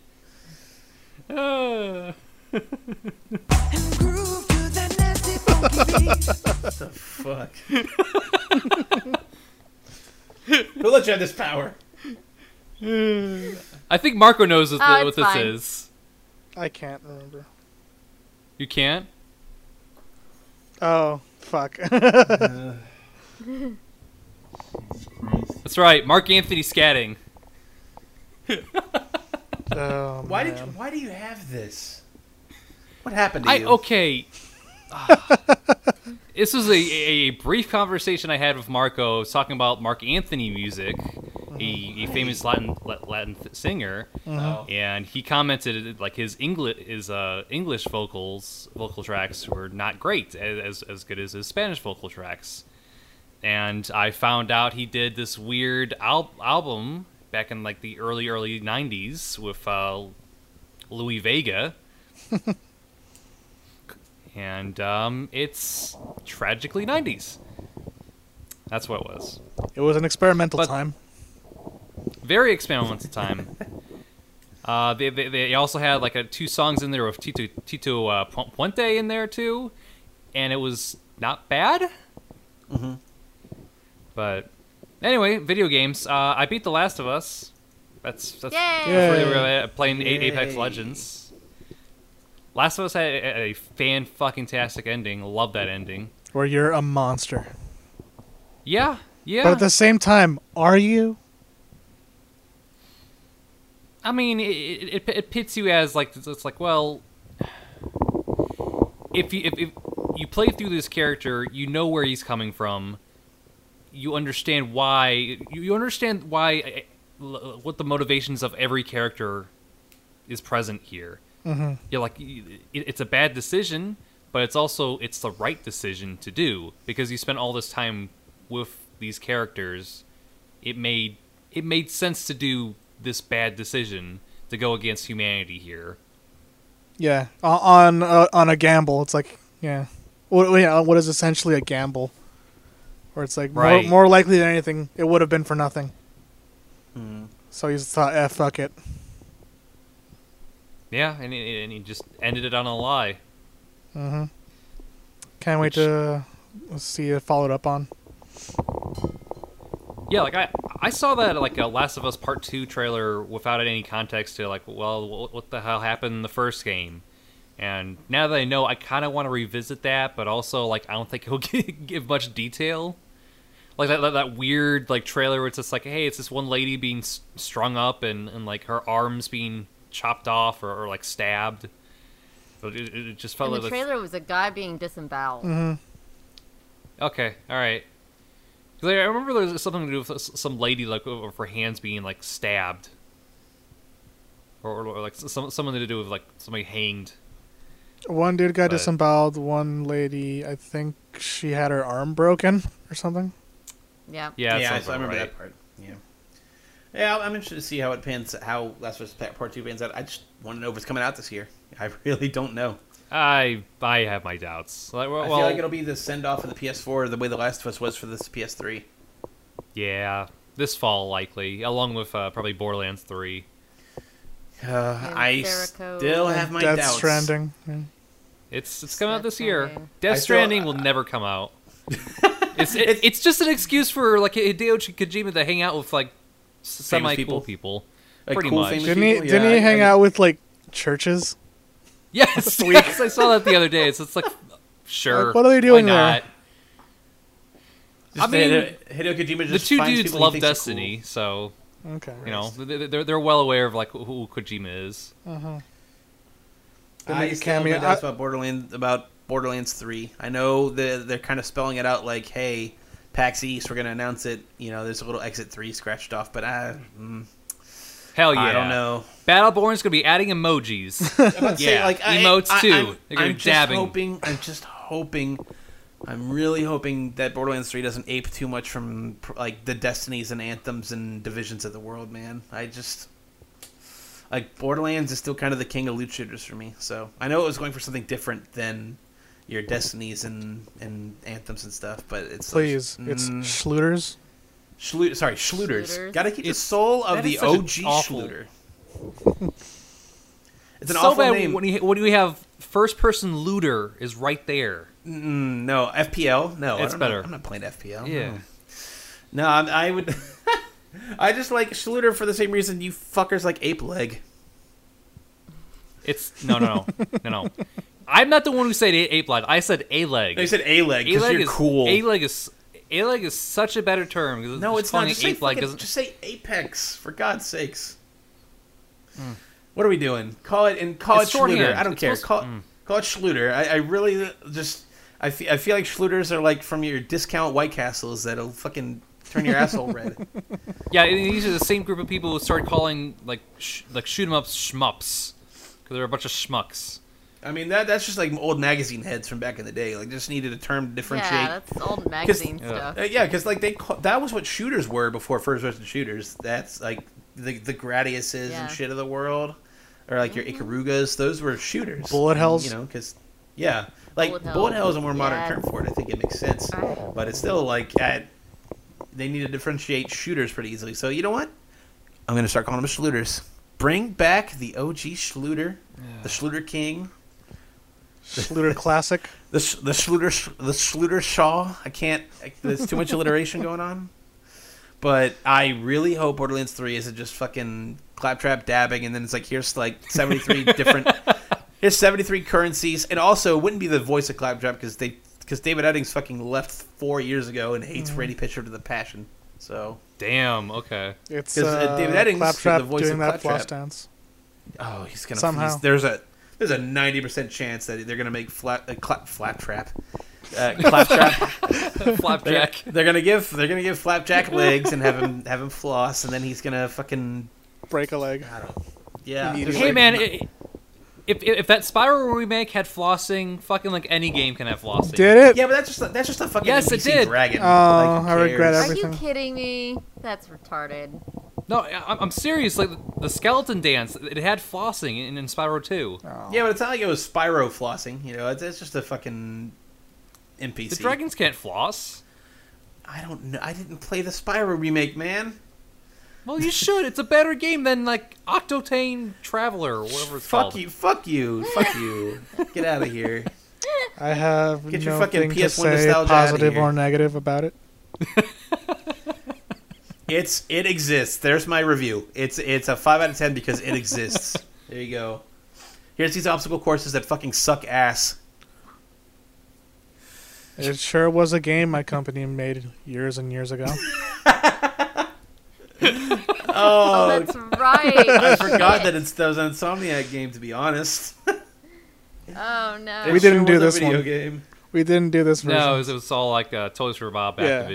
Uh,
and groove to that nasty funky beat.
What the fuck? Who let you have this power?
I think Marco knows what,
Oh,
the-
it's
what this
fine.
is.
I can't remember.
You can't?
Oh fuck.
That's right. Marc Anthony scatting.
oh,
Why did you, why do you have this? What happened to
I
you?
okay. this was a, a brief conversation I had with Marco. Was talking about Marc Anthony music, a, a famous Latin Latin singer,
Oh.
and he commented like his English his uh, English vocals vocal tracks were not great as as good as his Spanish vocal tracks. And I found out he did this weird al- album back in like the early early '90s with uh, Louie Vega. and um, it's tragically 90s. That's what it was.
It was an experimental
But-
time.
Very experimental time. Uh, they, they, they also had like a, two songs in there with Tito Tito uh, Puente in there too, and it was not bad.
Mhm.
But anyway, video games. Uh, I beat The Last of Us. That's that's
Yay!
that's really
Yay.
really- playing A- Apex Legends. Last of Us had a, a fan fucking tastic ending. Love that ending.
Where you're a monster.
Yeah, yeah.
But at the same time, are you?
I mean, it, it, it pits you as like it's like well, if you if, if you play through this character, you know where he's coming from. You understand why. You, understand why eh, what the motivations of every character is present here.
Mm-hmm.
You're like it's a bad decision, but it's also it's the right decision to do because you spent all this time with these characters. It made it made sense to do this bad decision to go against humanity here.
Yeah, on uh, on a gamble. It's like yeah, what yeah, what is essentially a gamble, where it's like
Right.
more, more likely than anything, it would have been for nothing.
Mhm.
So he just thought, eh, fuck it.
Yeah, and, it- and he just ended it on a lie.
Mm-hmm. Can't wait
Which-
to see it followed up on.
Yeah, like I I saw that like a Last of Us Part Two trailer without any context to like, well, what, what the hell happened in the first game? And now that I know, I kind of want to revisit that, but also like I don't think it'll give much detail. Like that, that that weird like trailer where it's just like, hey, it's this one lady being strung up and and like her arms being chopped off or, or like stabbed. But it, it just felt
In
like
the
that's-
trailer was a guy being disemboweled.
Mm-hmm.
Okay, all right. 'Cause I remember there was something to do with some lady like with her hands being like stabbed, or, or, like some something to do with like somebody hanged.
One dude got
But-
disemboweled. One lady, I think she had her arm broken or something.
Yeah.
Yeah,
yeah, I,
sounds
I
about
remember
right.
that part. Yeah. Yeah, I'm interested to see how it pans, how Last of Us Part Two pans out. I just want to know if it's coming out this year. I really don't know.
I I have my doubts. Like, well,
I feel like it'll be the send off of the PS4 the way the Last of Us was for this PS3.
yeah, this fall likely, along with uh, probably Borderlands Three.
Uh, I
Jericho.
still have my
Death
doubts.
Stranding. Yeah.
It's it's coming out this year.
Stranding.
Death
I still-
Stranding will never come out. It's it, it's just an excuse for like Hideo Kojima to hang out with like semi
people.
people.
Like
Pretty
cool,
much.
Didn't he? Didn't
Yeah,
he hang
I-
out with like churches?
Yes, yes, I saw that the other day. So it's like, sure.
Like, what are they doing
why
there?
not?
Just
I mean,
Hideo, Hideo Kojima
The two
finds
dudes love
thinks are
Destiny, so
Okay.
you know they- they're they're well aware of like who Kojima is.
Uh huh.
Cool. I still have my about Borderlands about Borderlands Three. I know that they're kind of spelling it out like, "Hey, PAX East, we're gonna announce it." You know, there's a little Exit Three scratched off, but I, mm,
Hell yeah!
I don't know.
Battleborn's gonna be adding emojis.
I'm about to say,
Yeah,
like I-
emotes
I,
too.
I'm,
They're gonna
I'm
be
just
dabbing.
hoping. I'm just hoping. I'm really hoping that Borderlands 3 doesn't ape too much from like the destinies and anthems and divisions of the world, man. I just like Borderlands is still kind of the king of loot shooters for me. So I know it was going for something different than your destinies and and anthems and stuff, but it's
Please, it's
mm,
Schluters.
Schlu- sorry, Schluters.
Schluters.
Got to keep the soul of the
is such an
OG Schluter. It's an
so
awful
bad
name.
when you when we have first person looter is right there.
Mm, no, FPL. No, I
It's
don't know.
better.
I'm not playing FPL.
Yeah.
No, I'm, I would. I just like Schluter for the same reason you fuckers like Ape Leg.
It's no no no no no. I'm not the one who said a- ape leg. I said a leg.
They said A Leg
A
because
leg
you're
is
cool.
A leg is a leg is such a better term.
no,
just
it's not.
calling
Just
it
say,
ape leg
fucking-
doesn't.
just say Apex for God's sakes.
Hmm.
What are we doing? Call it and call
It's
it Schluter.
shorthand.
I don't
It's
care.
supposed-
Call
mm.
call it Schluter. I, I really just I feel, I feel like Schluters are like from your discount White Castles that'll fucking turn your asshole red.
Yeah, and these are the same group of people who started calling like sh- like shoot 'em ups shmups because they're a bunch of schmucks.
I mean that that's just like old magazine heads from back in the day. Like just needed a term to differentiate.
Yeah, that's old magazine
Yeah.
stuff.
Uh, yeah, because like they ca- that was what shooters were before first-person shooters. That's like the the Gradiuses
Yeah.
and shit of the world, or like your Ikarugas. Those were shooters.
Bullet hells?
You know, because yeah, like
Bullet
bullet,
hell.
hell is a more modern
Yes.
term for it. I think it makes sense, but it's still like at, they need to differentiate shooters pretty easily. So you know what? I'm gonna start calling them Schluters. Bring back the OG Schluter, the Schluter King,
Schluter Classic.
the the Schluter the Schluter Shaw. I can't. I, there's too much alliteration going on. But I really hope Borderlands Three isn't just fucking claptrap dabbing, and then it's like here's like 73 different. Here's 73 currencies, and also it wouldn't be the voice of claptrap because they because David Eddings fucking left four years ago and hates Randy Pitchford to the passion. So
Damn. Okay.
It's
'Cause,
uh,
uh, David Eddings,
Claptrap
the voice
doing
of
that floss
Claptrap.
dance.
oh, he's gonna
Somehow.
he's- there's a there's a 90 percent chance that they're gonna make flat uh, clap flat trap. Uh, claptrap. They're,
Flapjack.
they're gonna give they're gonna give Flapjack legs and have him have him floss, and then he's gonna fucking
Break a leg.
I don't yeah.
Hey,
there's
hey
like-
man, i if, if if that Spyro remake had flossing, fucking like any game can have flossing.
Did it?
Yeah, but that's just a, that's just a fucking
Yes, it did.
dragon.
Oh,
Like,
I regret
cares?
Are you kidding me? That's retarded.
No, I- I'm serious. Like the skeleton dance, it had flossing in, in Spyro 2.
Oh.
Yeah, but it's not like it was Spyro flossing. You know, it's, it's just a fucking NPC.
The dragons can't floss.
I don't know. I didn't play the Spyro remake, man.
Well, you should. It's a better game than like Octotane Traveler or whatever it's
Fuck
called.
Fuck you, fuck you, fuck you. Get out of here.
I have
Get your
nothing
fucking
to
PS1
say
nostalgia outta
positive
here.
or negative about it.
It's it exists. There's my review. It's it's a five out of ten because it exists. there you go. Here's these obstacle courses that fucking suck ass.
It sure was a game my company made years and years ago.
Oh,
Oh,
that's right.
I forgot that it's that was an Insomniac game. To be honest,
Oh no.
It
We didn't
sure
do this
video
one.
game.
we didn't do this version.
No, it was, it was all like uh, Toys for Bob
Yeah.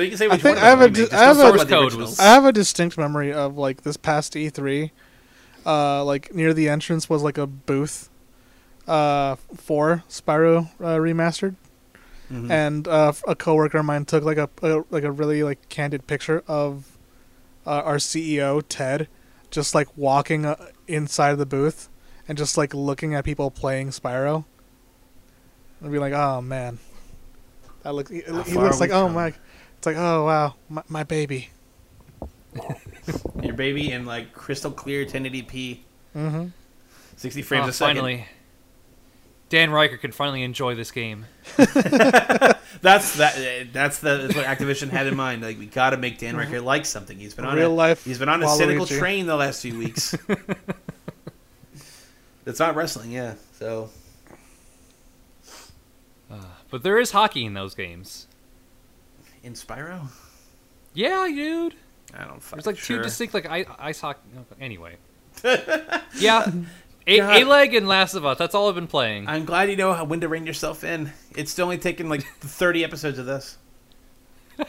Activision.
So you can say
I
you
think
want
I have
about
a di- I have
don't
a-
talk about the
Code was-
I have a distinct memory of like this past E3, uh, like near the entrance was like a booth, uh, for Spyro uh, remastered,
Mhm.
and uh, a coworker of mine took like a, a like a really like candid picture of uh, our CEO Ted, just like walking uh, inside the booth and just like looking at people playing Spyro, and be like, oh man, that looks he, he looks like oh
come.
my, it's like oh wow my, my baby.
Your baby in like crystal clear 1080p,
Mm-hmm.
60 frames
Oh,
a second.
finally. Dan Ryckert can finally enjoy this game.
That's that. uh, That's the that's what Activision had in mind. Like we got to make Dan Ryckert like something. He's been on
Real
a,
life
He's been on a cynical
Waluigi.
train the last few weeks. It's not wrestling, yeah. So
But there is hockey in those games.
In Spyro,
Yeah, dude.
I don't.
There's like
sure.
two distinct like i- ice hockey. Anyway. yeah. A
God.
leg and Last of Us. That's all I've been playing.
I'm glad you know how when to rein yourself in. It's only taken like 30 episodes of this.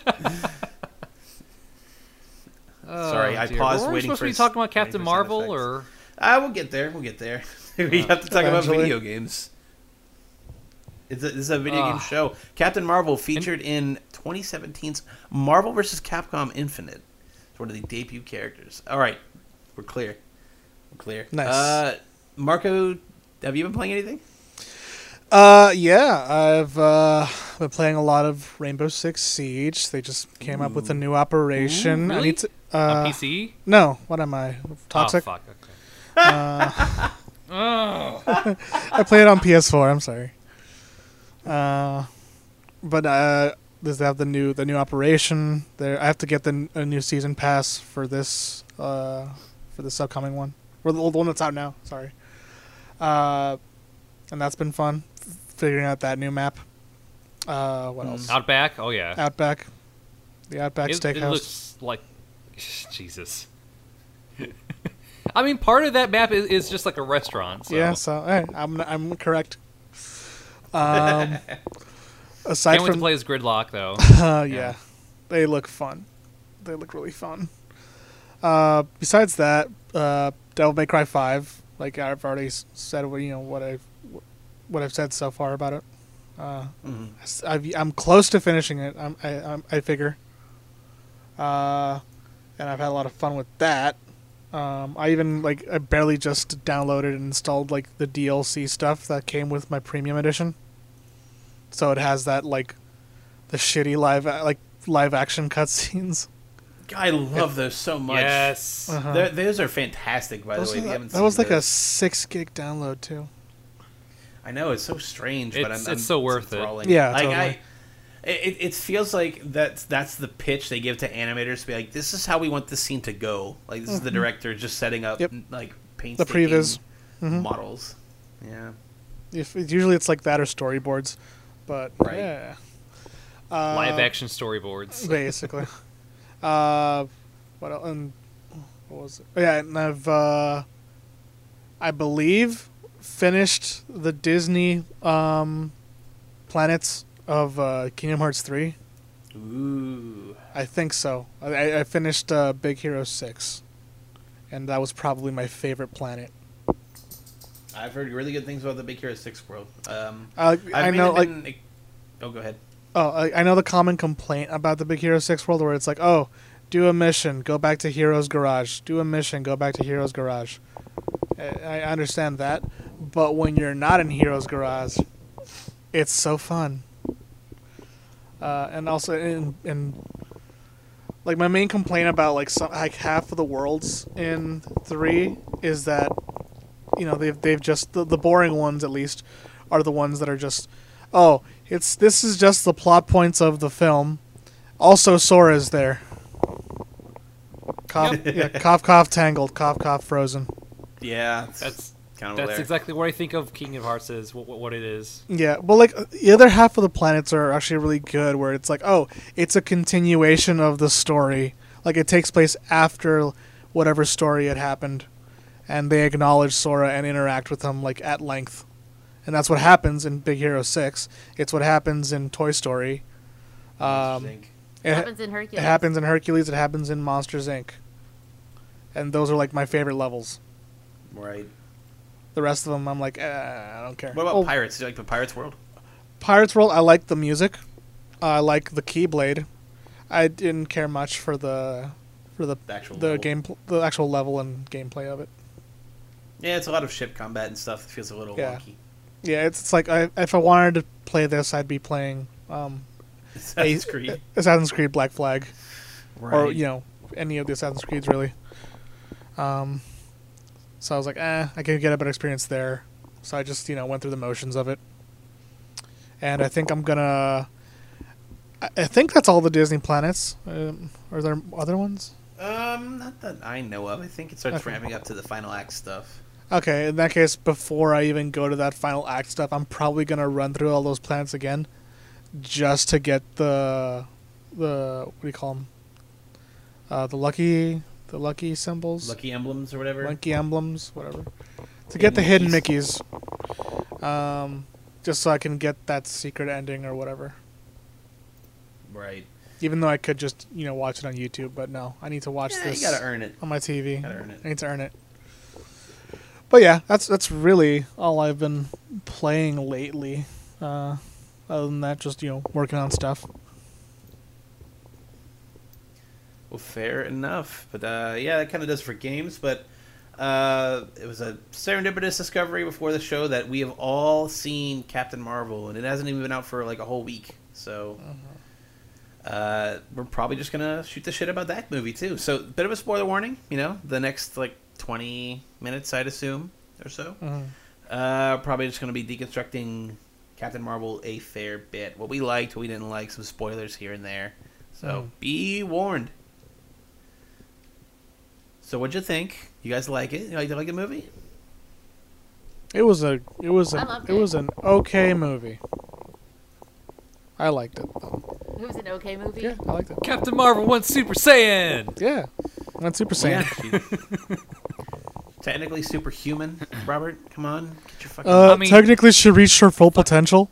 Oh,
Sorry, I
dear.
paused
Were we
waiting
supposed
for
to be talking about Captain Marvel
effects.
or
Ah, we'll get there. We'll get there. we have to talk about video games. It's a, this is a video game show. Captain Marvel featured in 2017's Marvel vs. Capcom Infinite. It's one of the debut characters. All right, we're clear. We're clear.
Nice.
Uh, Marco, have you been playing anything?
Uh, yeah, I've uh, been playing a lot of Rainbow Six Siege. They just came up with a new operation.
Ooh,
I
really?
need to.
on
Uh,
PC?
no, what am I? Toxic.
Oh fuck. Okay.
Uh,
Oh.
I play it on PS4. I'm sorry. Uh, but uh, does they have the new the new operation? There, I have to get the a new season pass for this uh for this upcoming one, or the old one that's out now. Sorry. Uh, and that's been fun, f- figuring out that new map. Uh, what
Hmm.
else?
Outback. Oh yeah.
Outback, the Outback
it, it
Steakhouse.
looks like Jesus. I mean, part of that map is, is just like a restaurant. So.
Yeah, so hey, I'm I'm correct. Um, aside
Can't wait to
from
play as Gridlock though.
Uh, yeah.
Yeah.
they look fun. They look really fun. Uh, besides that, uh, Devil May Cry Five. Like I've already said, what you know what I've what I've said so far about it. Uh,
Mhm.
I've, I'm close to finishing it. I'm, I I'm, I figure. Uh, and I've had a lot of fun with that. Um, I even like I barely just downloaded and installed like the DLC stuff that came with my premium edition. So it has that like the shitty live like live action cutscenes.
I love those so much.
Yes.
Uh-huh.
Those are fantastic, by the way.
are-
If you haven't
that was
seen
like a six gig download too.
I know it's so strange, but I'm,
It's-
I'm
so worth it.
Yeah,
like,
totally.
I, it, it feels like that's that's the pitch they give to animators to be like, this is how we want this scene to go. Like this is the director just setting up
Mm-hmm. Yep.
like paint
The previs. Mhm.
models. Yeah,
If usually it's like that or storyboards, but
Right.
yeah. Uh,
Live action storyboards.
basically. uh, what else? And what was it? Yeah, and I've uh, I believe finished the Disney um, planets of uh, Kingdom Hearts three.
ooh,
I think so. I, I finished uh, Big Hero six, and that was probably my favorite planet.
I've heard really good things about the Big Hero Six world. Um,
Uh, I know, like,
been, oh, go ahead.
Oh, I, I know the common complaint about the Big Hero 6 world where it's like, oh, do a mission, go back to Hero's Garage. Do a mission, go back to Hero's Garage. I, I understand that, but when you're not in Hero's Garage, it's so fun. Uh, and also, in, in like my main complaint about like some, like half of the worlds in three is that you know they've they've just the, the boring ones at least are the ones that are just oh it's this is just the plot points of the film. Also, Sora's there. Cough, yeah, cough, cough, tangled, cough, cough, frozen.
Yeah,
That's
kind of
that's
there.
exactly what I think of King of Hearts is. What, what it is.
Yeah, well, like the other half of the planets are actually really good, where it's like, oh, it's a continuation of the story. Like it takes place after whatever story had happened, and they acknowledge Sora and interact with him like at length, and that's what happens in Big Hero Six. It's what happens in Toy Story. Um,
Think.
it,
happens in Hercules.
it happens in Hercules. It happens in Monsters Inc. And those are like my favorite levels.
right.
The rest of them, I'm like, eh, I don't care.
What about
Oh,
Pirates? Do you like the Pirates world?
Pirates World, I like the music. I like the Keyblade. I didn't care much for the for the
The actual
the
level.
game the actual level and gameplay of it.
Yeah, it's a lot of ship combat and stuff. It feels a little
Yeah.
wonky.
Yeah, it's, it's like I, if I wanted to play this, I'd be playing um,
Assassin's
a-
Creed.
Assassin's Creed Black Flag,
Right.
or you know any of the Assassin's Creeds really. Um, so I was like, eh, I could get a better experience there. so I just you know went through the motions of it. And I think I'm gonna. I- I think that's all the Disney planets. Um, are there other ones?
Um, not that I know of. I think it starts
Okay.
ramping up to the final act stuff.
Okay, in that case, before I even go to that final act stuff, I'm probably gonna run through all those plants again, just to get the the what do you call them? Uh, the lucky the lucky symbols,
Lucky emblems or whatever.
lucky emblems, whatever. To get the hidden Mickeys, um, just so I can get that secret ending or whatever.
Right.
Even though I could just you know watch it on YouTube, but no, I need to watch
Yeah,
this
you gotta earn it.
on my TV.
Gotta earn it.
I need to earn it. But yeah, that's that's really all I've been playing lately. Uh, other than that, just you know working on stuff.
Well, fair enough. But uh, yeah, that kind of does for games. But uh, it was a serendipitous discovery before the show that we have all seen Captain Marvel, and it hasn't even been out for like a whole week. So uh, we're probably just gonna shoot the shit about that movie too. So bit of a spoiler warning. You know, the next like twenty minutes, I'd assume or so.
Mhm.
Uh, probably just gonna be deconstructing Captain Marvel a fair bit. What we liked, what we didn't like, some spoilers here and there. So
Mm.
be warned. So what'd you think? You guys like it? You like, you like the movie?
It was a it was a it
it.
was an okay movie. I liked it. Though.
It was an okay movie.
Yeah, I liked it.
Captain Marvel went Super Saiyan.
Yeah, went Super Saiyan.
she's technically superhuman. Robert, come on, get your fucking.
Uh,
I mean-
technically, she reached her full potential.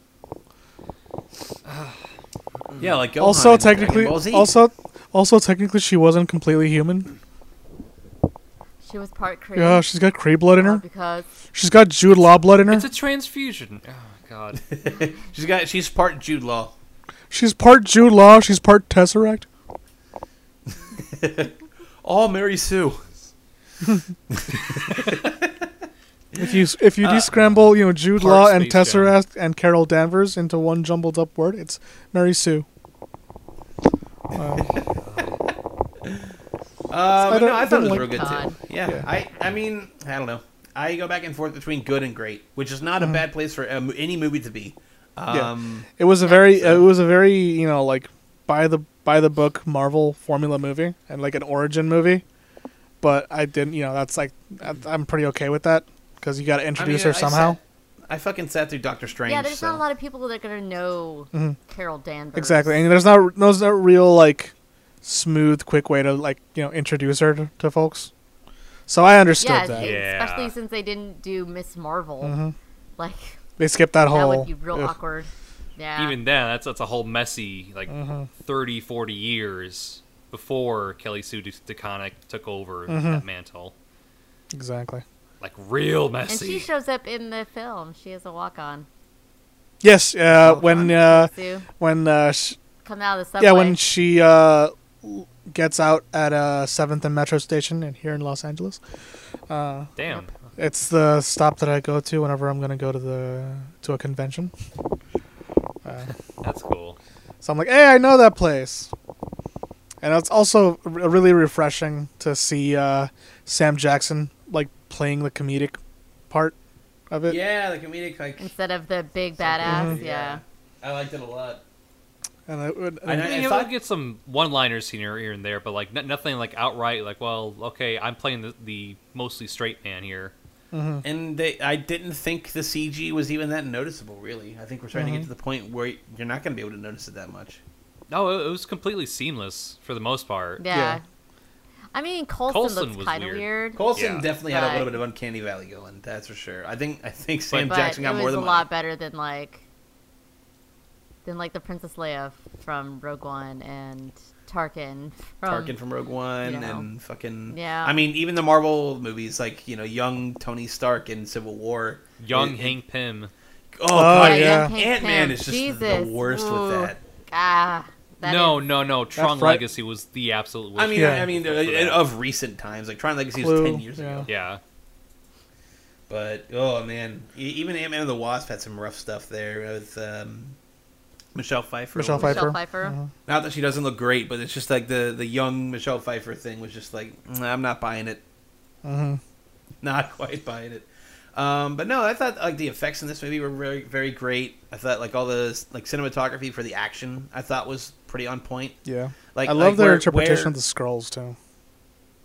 yeah, like Gohan
also,
in Dragon
technically,
Ball Z.
also, also technically, she wasn't completely human.
She was part Kree.
Yeah, she's got Kree blood in
uh,
her.
because
She's got Jude Law blood in her.
It's a transfusion. Oh God.
she's got she's part Jude Law.
She's part Jude Law. She's part Tesseract.
Oh, Mary Sue.
If you if you
Uh,
descramble, you know Jude Law and
Space Jam.
Tesseract and Carol Danvers into one jumbled up word, it's Mary Sue. Uh,
Uh, but
don't-
no, I thought it was
like
real good
God.
too. Yeah,
Yeah.
I, I mean, I don't know. I go back and forth between good and great, which is not a
Mhm.
bad place for um, any movie to be.
Yeah.
Um,
it was a very it was a very you know like by the by the book Marvel formula movie and like an origin movie, but I didn't you know that's like I- I'm pretty okay with that because you got to
I
introduce
mean,
her
I
somehow.
sat- I fucking sat through Doctor Strange.
yeah, there's
so.
not a lot of people that are gonna know
Mhm.
Carol Danvers.
Exactly, and there's not there's no real like smooth quick way to like you know introduce her to, to folks. So I understood
Yeah,
that.
Yeah.
especially since they didn't do Miss Marvel.
hmm
Like
They skipped that
that
whole.
would be real
ugh.
awkward. Yeah.
Even then, that's that's a whole messy like
Mhm.
30, 40 years before Kelly Sue DeConnick took over
Mhm.
that mantle.
Exactly.
Like real messy.
and she shows up in the film. She has a walk on.
Yes, uh,
Oh,
when
fun.
uh, when uh, sh-
come out of the subway.
yeah when she uh, gets out at uh, Seventh and Metro Station in here in Los Angeles. Uh,
Damn.
it's the stop that I go to whenever I'm gonna go to the to a convention. Uh,
That's cool.
So I'm like, hey, I know that place. And it's also r- really refreshing to see uh, Sam Jackson like playing the comedic part of it.
Yeah, the comedic like.
instead of the big badass.
Mhm.
Yeah.
I liked it a lot.
And I would,
I know-
I mean,
I
you'll
thought-
get some one-liners here, here and there, but like n- nothing like outright like, well, okay, I'm playing the, the mostly straight man here.
Mhm.
And they, I didn't think the CG was even that noticeable. Really, I think we're starting to
Mhm.
get to the point where you're not going to be able to notice it that much.
No, it, it was completely seamless for the most part.
Yeah.
Yeah.
I mean, Coulson,
Coulson
looks
was
kind of
weird.
weird.
Coulson
Yeah.
definitely had a little bit of uncanny valley going. That's for sure. I think I think Sam
but
Jackson got
it
more than
a
money.
lot better than like than like the Princess Leia from Rogue One and Tarkin from
Tarkin from Rogue One
you know.
and fucking
Yeah.
I mean, even the Marvel movies, like you know, young Tony Stark in Civil War,
Young
it- it-
Hank Pym.
Oh, God,
yeah.
Ant Man is just
Jesus.
the worst
Ooh.
with that.
Ah, that
no,
is-
no, no. Tron
fright-
Legacy was the absolute worst.
I mean,
Yeah.
I mean,
for
uh, of recent times, like Tron Legacy was ten years ago.
yeah.
But oh man, even Ant Man and the Wasp had some rough stuff there with um, Michelle Pfeiffer.
Michelle Pfeiffer.
Michelle Pfeiffer.
Mhm.
Not that she doesn't look great, but it's just like the the young Michelle Pfeiffer thing was just like "Mm, I'm not buying it.
Mhm.
Not quite buying it. Um, but no, I thought like the effects in this movie were very very great. I thought like all the like cinematography for the action I thought was pretty on point.
Yeah.
Like
I love
like
their
where-
interpretation
where-
of the Skrulls too.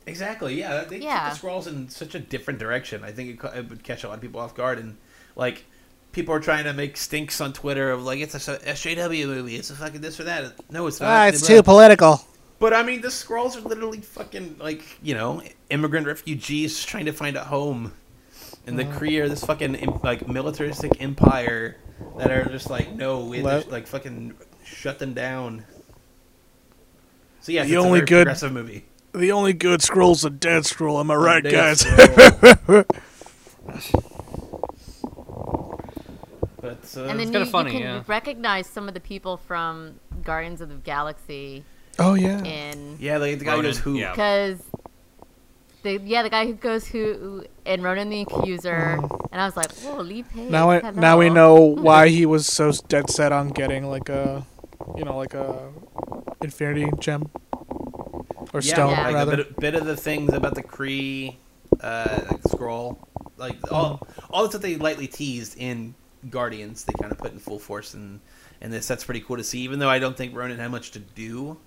Exactly. Yeah, they
Yeah.
took the Skrulls in such a different direction. I think it, it would catch a lot of people off guard, and like people are trying to make stinks on Twitter of like it's a s- SJW movie, it's a fucking this or that. No, it's not.
Ah, it's
But-
too political.
But I mean, the Skrulls are literally fucking like you know immigrant refugees trying to find a home, and
Mm.
the Kree are this fucking like militaristic empire that are just like no, we have to
Let-
sh- like fucking shut them down. So yeah,
The
it's
only
a very
good-
progressive movie.
The only good Skrull's a dead Skrull. Am I right, guys?
But uh,
and then
kinda
you,
funny,
you can
yeah.
recognize some of the people from Guardians of the Galaxy
oh yeah.
in
yeah, like the guy who goes who.
yeah.
because the yeah the guy who goes who and Ronan the Accuser, and I was like, whoa, Lee Pace.
Now I
hello.
now we know why he was so dead set on getting like a, you know, like a infinity gem or
Yeah,
stone
Yeah.
like
rather.
a bit, bit of the things about the Kree, uh, like Skrull, like all all the stuff they lightly teased in Guardians, they kind of put in full force in in this. That's pretty cool to see. Even though I don't think Ronan had much to do,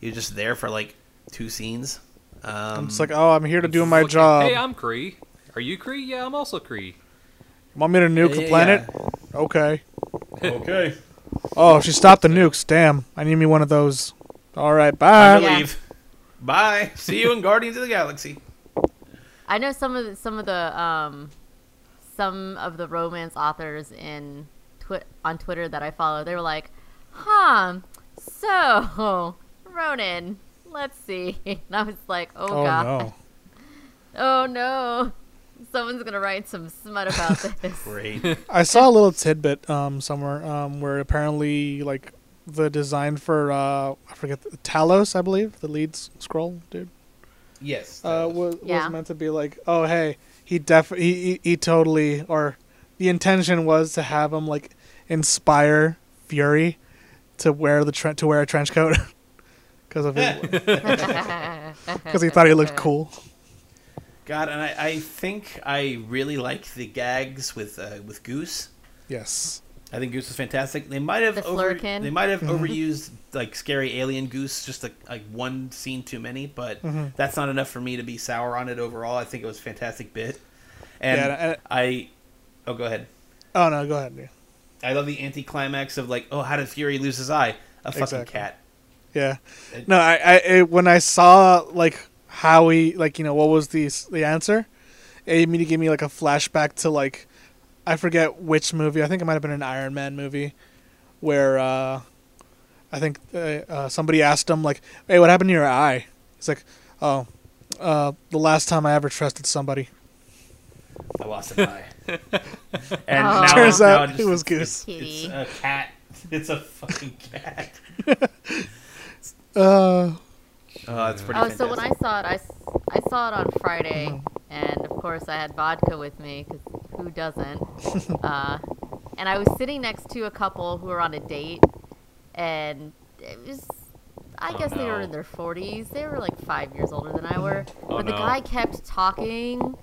he was just there for like two scenes. Um,
it's like, oh, I'm here to do my
Look,
job.
Hey, I'm Kree. Are you Kree? Yeah, I'm also Kree.
Want me to nuke the
yeah,
planet? Okay.
okay,
Oh, she stopped the nukes. Damn, I need me one of those. All right,
I'm
bye.
gonna
Yeah.
leave. Bye. See you in Guardians of the Galaxy.
I know some of the, some of the um some of the romance authors in twi- on Twitter that I follow. They were like, "Huh, so Ronan, let's see." And I was like, "Oh,
Oh
god,
no.
oh no." Someone's gonna write some smut about this.
Great.
I saw a little tidbit um somewhere um where apparently like the design for uh I forget Talos I believe the lead Skrull dude
yes.
uh
that
was,
Yeah.
was meant to be like oh hey he def he, he he totally or the intention was to have him like inspire Fury to wear the tre- to wear a trench coat because of his because he thought he looked cool.
God, and I, I think I really like the gags with uh, with Goose.
Yes.
I think Goose was fantastic. They might have
The
over, they might have
Mm-hmm.
overused like scary alien Goose, just like, like one scene too many. But
Mm-hmm.
that's not enough for me to be sour on it overall. I think it was a fantastic bit, and
Yeah, and-
I oh go ahead.
Oh no, go ahead. Yeah.
I love the anticlimax of like oh how did Fury lose his eye? A fucking
Exactly.
cat.
Yeah.
It-
No, I, I it, when I saw like how he like you know what was the the answer, it immediately gave me like a flashback to like I forget which movie. I think it might have been an Iron Man movie, where uh, I think uh, uh, somebody asked him like, "Hey, what happened to your eye?" He's like, "Oh, uh, the last time I ever trusted somebody."
I lost an eye. and
Oh.
now,
Turns
now
out
just-
it was Goose.
It's, it's a cat. It's a fucking cat.
Uh,
Oh, that's pretty.
Oh, so when I saw it, I, I saw it on Friday,
Mm-hmm.
and of course I had vodka with me because who doesn't? uh, and I was sitting next to a couple who were on a date, and it was, I
Oh,
guess they were in their 40s. They were like five years older than I were.
Oh,
but the
no.
guy kept talking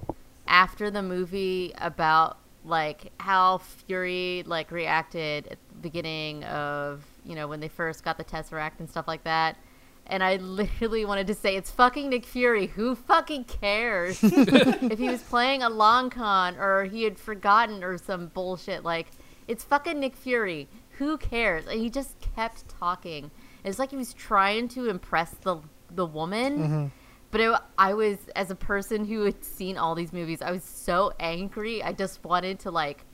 after the movie about like how Fury like reacted at the beginning of you know when they first got the Tesseract and stuff like that. And I literally wanted to say, it's fucking Nick Fury. Who fucking cares? if he was playing a long con or he had forgotten or some bullshit, like, it's fucking Nick Fury. Who cares? And he just kept talking. It's like he was trying to impress the the woman. Mm-hmm. But it, I was, as a person who had seen all these movies, I was so angry. I just wanted to, like,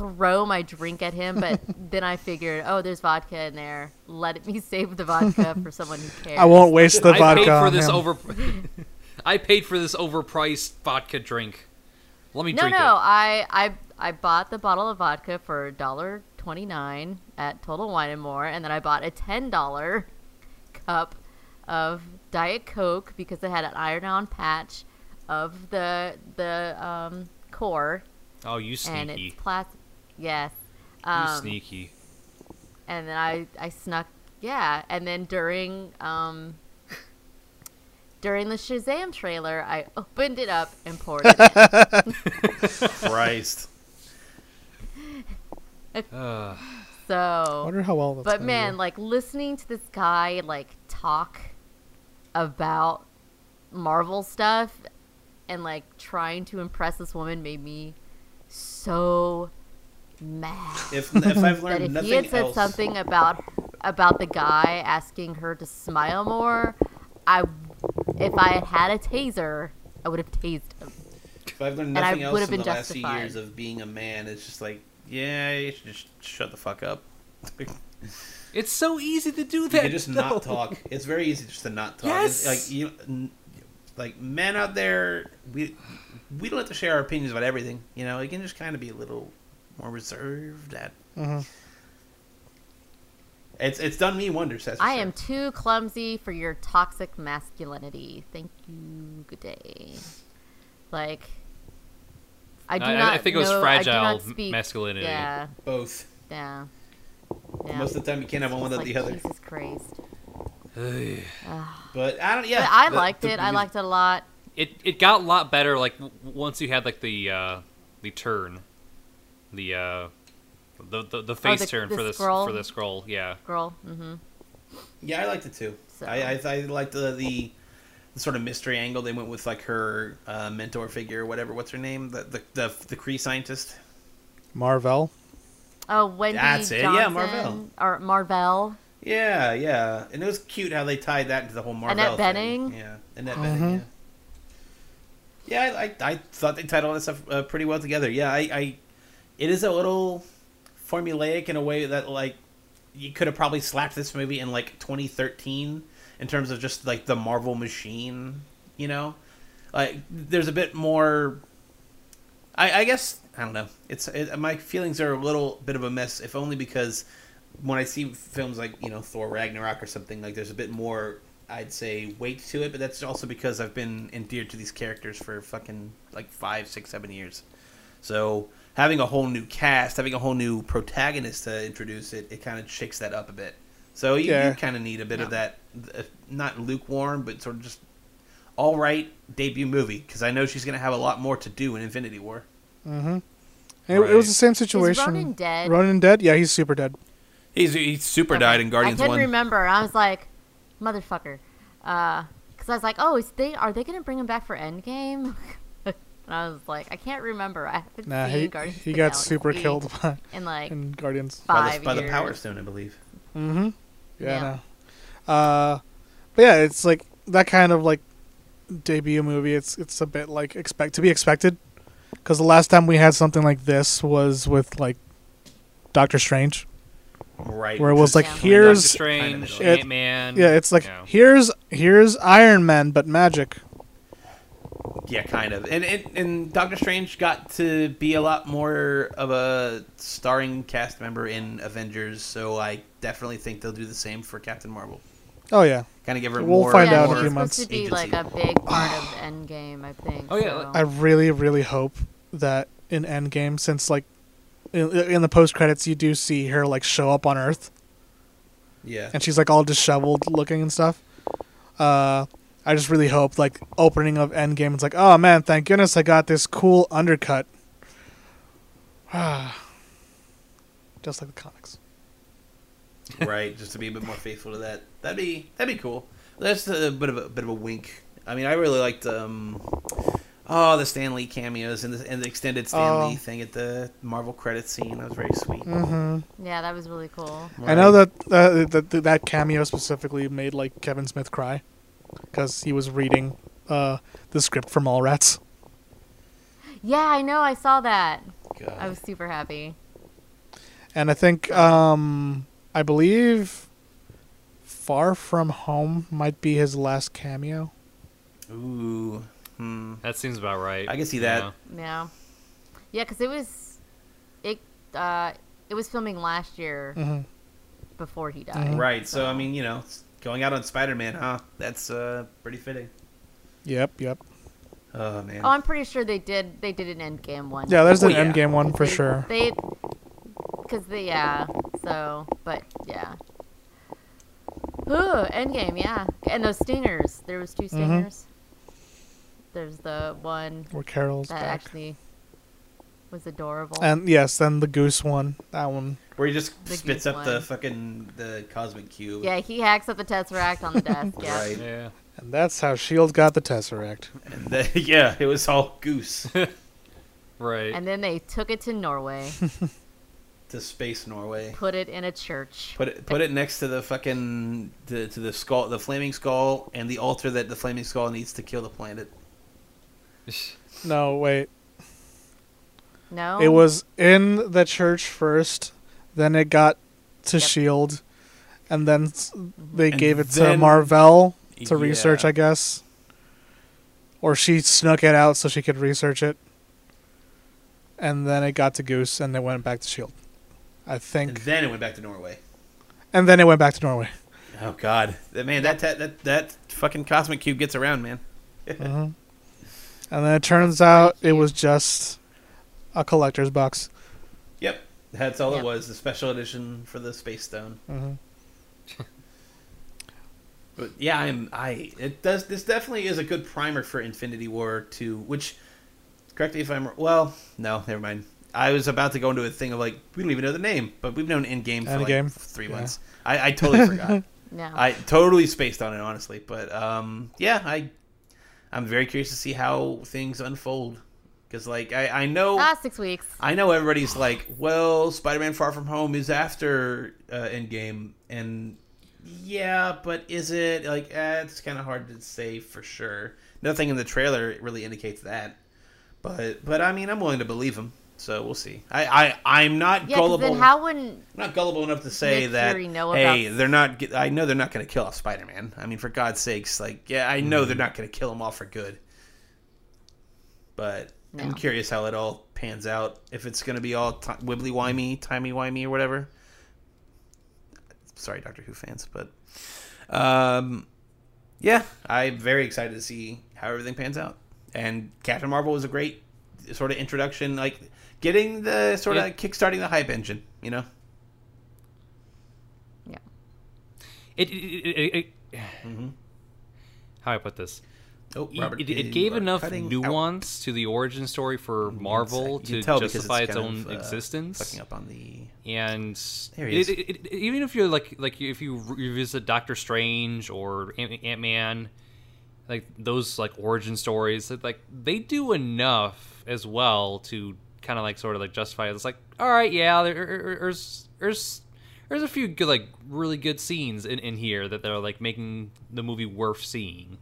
throw my drink at him. But then I figured, oh, there's vodka in there. Let me save the vodka for someone who cares.
I won't waste the
I
vodka
paid for
on
this
him.
over. I paid for this overpriced vodka drink. Let me
No,
drink
no,
it.
I, I, I bought the bottle of vodka for a dollar twenty nine at Total Wine and More, and then I bought a ten dollar cup of Diet Coke because it had an iron-on patch of the the um, core,
Oh, you
and
sneaky.
it's plastic. Yes.
You
Um,
sneaky.
and then I I snuck yeah, and then during um during the Shazam trailer, I opened it up and poured it. in.
Christ.
Uh,
I
So,
wonder how well that's
but man,
do.
like listening to this guy like talk about Marvel stuff and like trying to impress this woman made me so mad.
If, if I've
that
learned
if
nothing
he had said
else,
something about about the guy asking her to smile more, I if I had had a taser, I would have tased him.
if I've learned nothing else
would've
in the
been
last few years of being a man, it's just like, yeah, you should just shut the fuck up.
it's so easy to do that.
can just
though.
not talk. It's very easy just to not talk.
Yes!
It's like you, n- like men out there, we we don't have to share our opinions about everything. You know, you can just kind of be a little more reserved. At
Mhm.
it's it's done me wonders. That's
I
sure.
am too clumsy for your toxic masculinity. Thank you. Good day. Like, I do
I- I
not.
think it was
know- I do
fragile
not speak-
masculinity.
Yeah,
both.
yeah. yeah.
Most of the time, you can't have one without
like,
the other.
Jesus Christ.
Ugh.
But I don't. Yeah,
but I
the-
liked
the-
it. I liked it a lot.
it it got a lot better like w- once you had like the uh the turn the uh the the, the face
Oh, the-
turn
the
for the
Skrull?
for the Skrull yeah
Girl. Mm-hmm.
Yeah, I liked it too.
So-
I, I I liked the, the the sort of mystery angle they went with, like her uh, mentor figure, or whatever. What's her name? The the the, the Kree scientist.
Marvel.
Oh, Wendy
That's it.
Johnson.
Yeah, Marvel.
Or Marvel.
Yeah, yeah, and it was cute how they tied that into the whole Marvel.
Annette
thing.
Bening?
Yeah, Annette
Mhm.
Bening. Yeah, yeah. I, I I thought they tied all that stuff uh, pretty well together. Yeah, I, I it is a little formulaic in a way that like you could have probably slapped this movie in like 2013 in terms of just like the Marvel machine. You know, like there's a bit more. I, I guess I don't know. It's it, my feelings are a little bit of a mess, if only because when I see films like you know Thor Ragnarok or something like, there's a bit more I'd say weight to it, but that's also because I've been endeared to these characters for fucking like five, six, seven years. So having a whole new cast, having a whole new protagonist to introduce it, it kind of shakes that up a bit. So you,
Yeah.
you kind of need a bit of that, uh, not lukewarm, but sort of just all right debut movie because I know she's gonna have a lot more to do in Infinity War.
Mm-hmm. It, it was the same situation.
Ronan dead?
Ronan dead? Yeah, he's super dead.
He's he's super
Okay.
died in Guardians
I couldn't
One.
remember. I was like, motherfucker. Because I was like, oh, is they are they going to bring him back for Endgame? and I was like, I can't remember. I haven't
Nah,
seen
he
Guardians
he got super killed by,
in like
in Guardians.
by
five
the, by the. Power Stone, I believe.
Mm-hmm. Yeah.
Yeah.
No. Uh, but yeah, it's like that kind of like debut movie. It's it's a bit like expect to be expected because the last time we had something like this was with like Doctor Strange,
Right.
where it was like
Yeah.
Doctor
here's
Strange,
It-
Ant Man.
yeah, it's like here's here's Iron Man but magic.
Yeah, kind of. And, and and Doctor Strange got to be a lot more of a starring cast member in Avengers, so I definitely think they'll do the same for Captain Marvel.
Oh yeah,
Kind of give her
We'll
more.
find
yeah,
out in
more
a few
it's
months.
supposed to be
agency.
like a big part of Endgame, I think.
Oh, yeah,
so.
I really really hope that in Endgame, since like in, in the post credits you do see her like show up on Earth
Yeah.
and she's like all disheveled looking and stuff. Uh, I just really hope like opening of Endgame. It's like, oh man, thank goodness I got this cool undercut. just like the comics.
right, just to be a bit more faithful to that. That'd be that'd be cool. That's a bit of a bit of a wink. I mean, I really liked um, oh the Stan Lee cameos and the, and the extended Stan Lee
Oh.
thing at the Marvel credit scene. That was very sweet.
Mm-hmm.
yeah, that was really cool.
I know that, uh, that that that cameo specifically made like Kevin Smith cry because he was reading uh, the script for Mallrats.
Yeah, I know. I saw that.
God.
I was super happy.
And I think, um, I believe, Far From Home might be his last cameo.
Ooh. Hmm.
That seems about right.
I can see that.
Yeah.
Yeah, yeah, because it was it. Uh, it was filming last year
hmm
before he died.
Right. So I mean, you know, going out on Spider Man, huh? That's uh pretty fitting.
Yep, yep.
Oh man.
Oh, I'm pretty sure they did. They did an Endgame one.
Yeah, there's
Oh,
an
yeah.
Endgame one for
They-
sure.
They, because they, yeah. So, but yeah. Ooh, Endgame, yeah. And those stingers. There was two
Mm-hmm.
stingers. There's the one
Where Carol's
that
back.
actually was adorable.
And yes, then the goose one. That one.
Where he just
The
spits
goose
up the fucking the cosmic cube.
yeah, he hacks up the Tesseract on the desk. Yeah.
Right.
Yeah.
And that's how Shield got the Tesseract.
And the, yeah, it was all goose
Right.
And then they took it to Norway,
to space Norway.
put it in a church.
Put it put it next to the fucking the, to the skull, the flaming skull, and the altar that the flaming skull needs to kill the planet.
No, wait.
No,
It was in the church first, then it got to
Yep.
Shield, and then they
And
gave it to
then-
Marvel to research, I guess. Or she snuck it out so she could research it. And then it got to Goose, and it went back to Shield. I
And
think,
then it went back to Norway.
and then it went back to Norway.
Oh God, that man, that that that, that fucking cosmic cube gets around, man.
hmm And then it turns out it was just a collector's box.
Yep, that's all
Yep.
it was. The special edition for the space stone.
hmm
But yeah, I'm I it does this definitely is a good primer for Infinity War 2, which correct me if I'm well, no, never mind. I was about to go into a thing of like we don't even know the name, but we've known in game for
Endgame,
like three
yeah.
months. I, I totally forgot.
no.
I totally spaced on it honestly, but um yeah, I I'm very curious to see how things unfold because like I I know
ah, six weeks.
I know everybody's like, well, Spider-Man: Far From Home is after uh, Endgame, and yeah, but is it like? Eh, it's kind of hard to say for sure. Nothing in the trailer really indicates that, but but I mean, I'm willing to believe him, so we'll see. I I I'm not
Yeah, 'cause
gullible.
then how wouldn't
I'm not gullible enough to say
Nick
that
Fury
hey, they're not. I know they're not going to kill off Spider-Man. I mean, for God's sakes, like yeah, I know they're not going to kill him off for good. But I'm curious how it all pans out. If it's going to be all t- wibbly wimey, timey wimey, or whatever. Sorry, Doctor Who fans, but um, yeah, I'm very excited to see how everything pans out. And Captain Marvel was a great sort of introduction, like getting the sort of
Yeah.
kickstarting the hype engine. You know.
yeah.
It, it, it, it,
Mm-hmm.
how I put this?
Oh,
It-
Robert,
it, it gave enough
cutting out.
nuance to the origin story for Marvel to
tell
justify its
kind
own
of, uh,
existence.
Fucking up on the.
and
There he
it,
is.
it, it- even if you're like like if you revisit Doctor Strange or Ant Man, like those like origin stories, like they do enough as well to kind of like sort of like justify it. It's like all right, yeah, there, there- there's there's there's a few good like really good scenes in, in here that they're like making the movie worth seeing.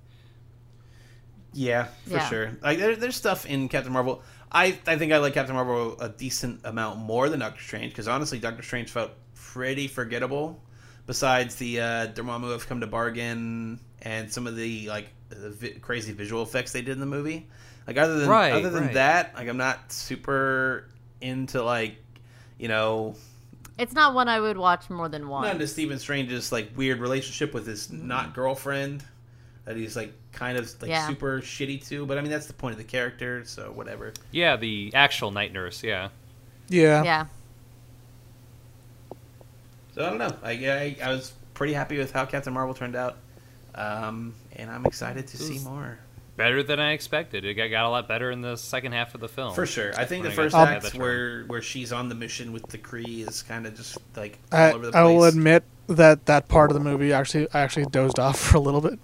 Yeah, for
Yeah.
sure. Like there, there's stuff in Captain Marvel. I I think I like Captain Marvel a decent amount more than Doctor Strange because honestly, Doctor Strange felt pretty forgettable. Besides the uh, Dormammu have come to bargain and some of the like the vi- crazy visual effects they did in the movie. Like other than
Right,
other than
right.
that, like I'm not super into like you know
It's not one I would watch more than
not
once.
into Stephen Strange's like weird relationship with his not girlfriend that he's like kind of like
Yeah.
super shitty to. But I mean that's the point of the character, so whatever.
Yeah, the actual night nurse. Yeah.
Yeah.
Yeah.
So I don't know. I I, I was pretty happy with how Captain Marvel turned out, um, and I'm excited to see more.
Better than I expected. It got, got a lot better in the second half of the film.
For sure. I think the
When I
first
to
act
that
where where she's on the mission with the Kree is kind of just like all
I,
over the
I will admit that that part of the movie actually I actually dozed off for a little bit.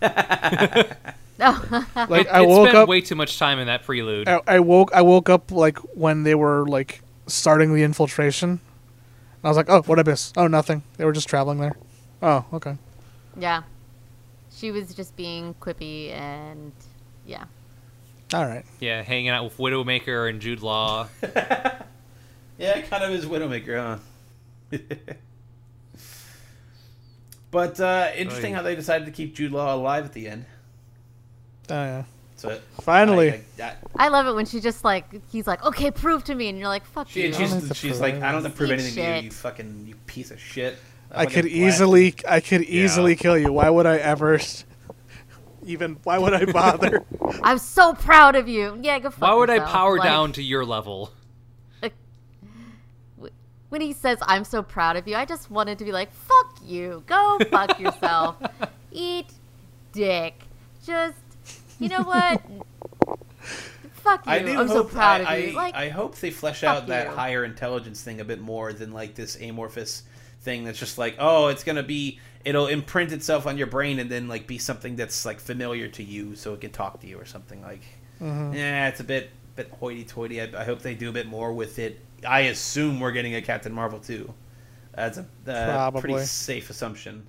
Like
It-
I woke
spent
up,
way too much time in that prelude.
I, I woke I woke up like when they were like starting the infiltration. And I was like, oh, what I miss? Oh, nothing. They were just traveling there. Oh, okay.
yeah. She was just being quippy and yeah.
All right.
Yeah, hanging out with Widowmaker and Jude Law.
Yeah, kind of his Widowmaker, huh? but uh, interesting
Oy.
how they decided to keep Jude Law alive at the end.
Oh yeah.
So
Finally.
I, I, I,
I love it when she just like he's like, okay, prove to me, and you're like, fuck
she,
you.
don't have to
she's, she's like, I don't
anything.
have to prove
Eat
anything to you, you fucking you piece of shit.
I
fucking
could easily I could easily kill you. Why would I ever even why would I bother?
I'm so proud of you. Yeah, go fuck
Why would I power
Like,
down to your level?
With when he says, "I'm so proud of you," I just wanted to be like, "Fuck you, go fuck yourself, eat dick." Just, you know what? fuck you.
I do
I'm
hope
so proud
I,
of you.
I,
Like,
I hope they flesh out that
you.
higher intelligence thing a bit more than like this amorphous thing that's just like, oh, it's gonna be it'll imprint itself on your brain and then like be something that's like familiar to you, so it can talk to you or something like. Mm-hmm. Yeah, it's a bit bit hoity-toity. I, I hope they do a bit more with it. I assume we're getting a Captain Marvel too. That's a uh, pretty safe assumption.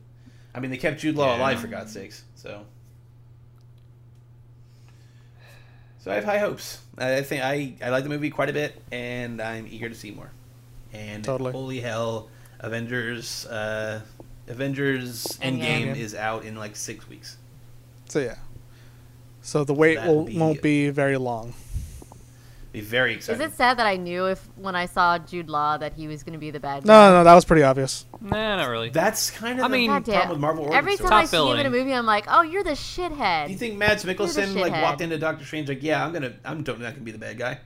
I mean, they kept Jude Law
Yeah.
alive for God's sakes, so. So I have high hopes. I think I, I like the movie quite a bit, and I'm eager to see more. And
Totally.
holy hell, Avengers, uh, Avengers
Endgame.
Endgame is out in like six weeks.
So yeah. So the wait
That'd
will,
be-
won't be very long.
Be very
is it sad that I knew if when I saw Jude Law that he was going to be the bad guy?
No, no, that was pretty obvious.
Nah, not really.
That's kind of
I
the
mean-
God
problem with Marvel origin
Every time
stories.
I
Top
see him in a movie, I'm like, "Oh, you're the shithead."
Do you think Mads
the
Mikkelsen like walked into Doctor Strange like, yeah, I'm gonna, I'm totally not gonna be the bad guy.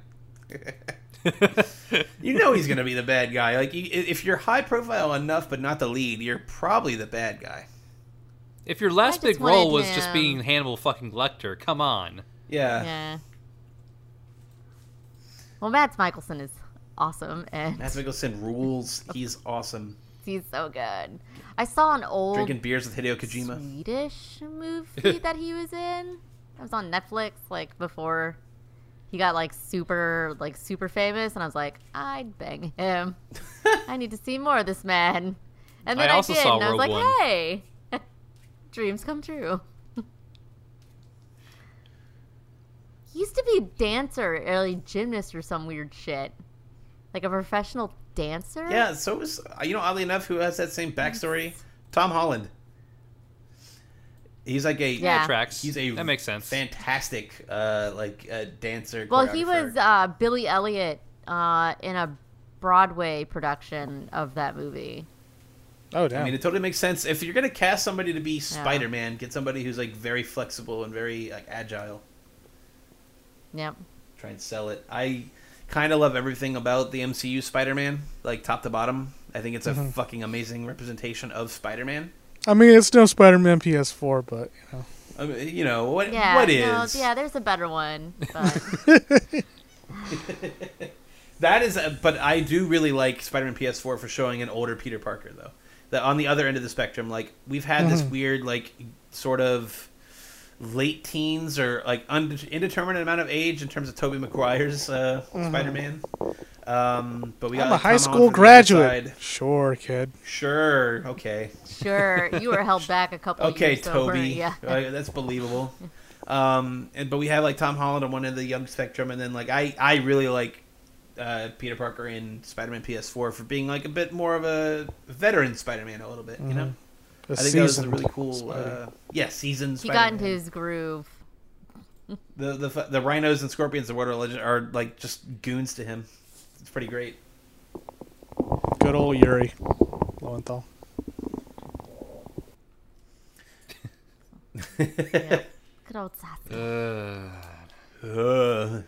you know he's gonna be the bad guy. Like, if you're high profile enough but not the lead, you're probably the bad guy.
if your last big role
wanted
was just
him-
being Hannibal fucking Lecter, come on.
Yeah.
Yeah. Well, Mads Mikkelsen is awesome, and
Mads Mikkelsen rules. He's awesome.
he's so good. I saw an old
Drinking beers with Hideo Kojima.
Swedish movie that he was in. That was on Netflix, like before he got like super, like super famous, and I was like, I'd bang him. I need to see more of this man. And then I,
also
did,
saw
and I was
Rogue
like,
One.
hey, dreams come true. He used to be a dancer, or like gymnast, or some weird shit, like a professional dancer.
Yeah. So it was you know oddly enough, who has that same backstory? Tom Holland. He's like a
Yeah.
Tracks.
He's a
that makes sense.
fantastic uh, like uh, dancer.
Well, he was uh, Billy Elliot uh, in a Broadway production of that movie.
Oh damn!
I mean, it totally makes sense. If you're gonna cast somebody to be Spider Man, get somebody who's like very flexible and very like agile.
Yep.
Try and sell it. I kind of love everything about the MCU Spider Man, like top to bottom. I think it's a mm-hmm. fucking amazing representation of Spider Man.
I mean, it's no Spider-Man PS4, but you know.
I mean, you know what?
Yeah.
what
no, yeah, there's a better one. But
That is, a, but I do really like Spider-Man PS4 for showing an older Peter Parker, though. That on the other end of the spectrum, like we've had this mm-hmm. weird, like sort of late teens or like un- indeterminate amount of age in terms of Tobey Maguire's uh, Spider-Man. Um, but we got
I'm a high school
Holland from the other
graduate. Sure, kid.
Sure, okay,
sure, you were held back a couple.
okay,
years so we're-
Tobey,
Yeah.
Uh, that's believable. Um, and but we have like Tom Holland on one end of the young spectrum, and then like I I really like uh, Peter Parker in Spider-Man PS4 for being like a bit more of a veteran Spider-Man a little bit, you know.
A
I think that was a really cool.
Spidey.
Uh, yeah, seasoned.
he got into his groove.
the the the rhinos and scorpions of Water Legend are like just goons to him. It's pretty great.
Good old Yuri Lowenthal.
Yeah. Good old Sasuke.
Uh,
Uh,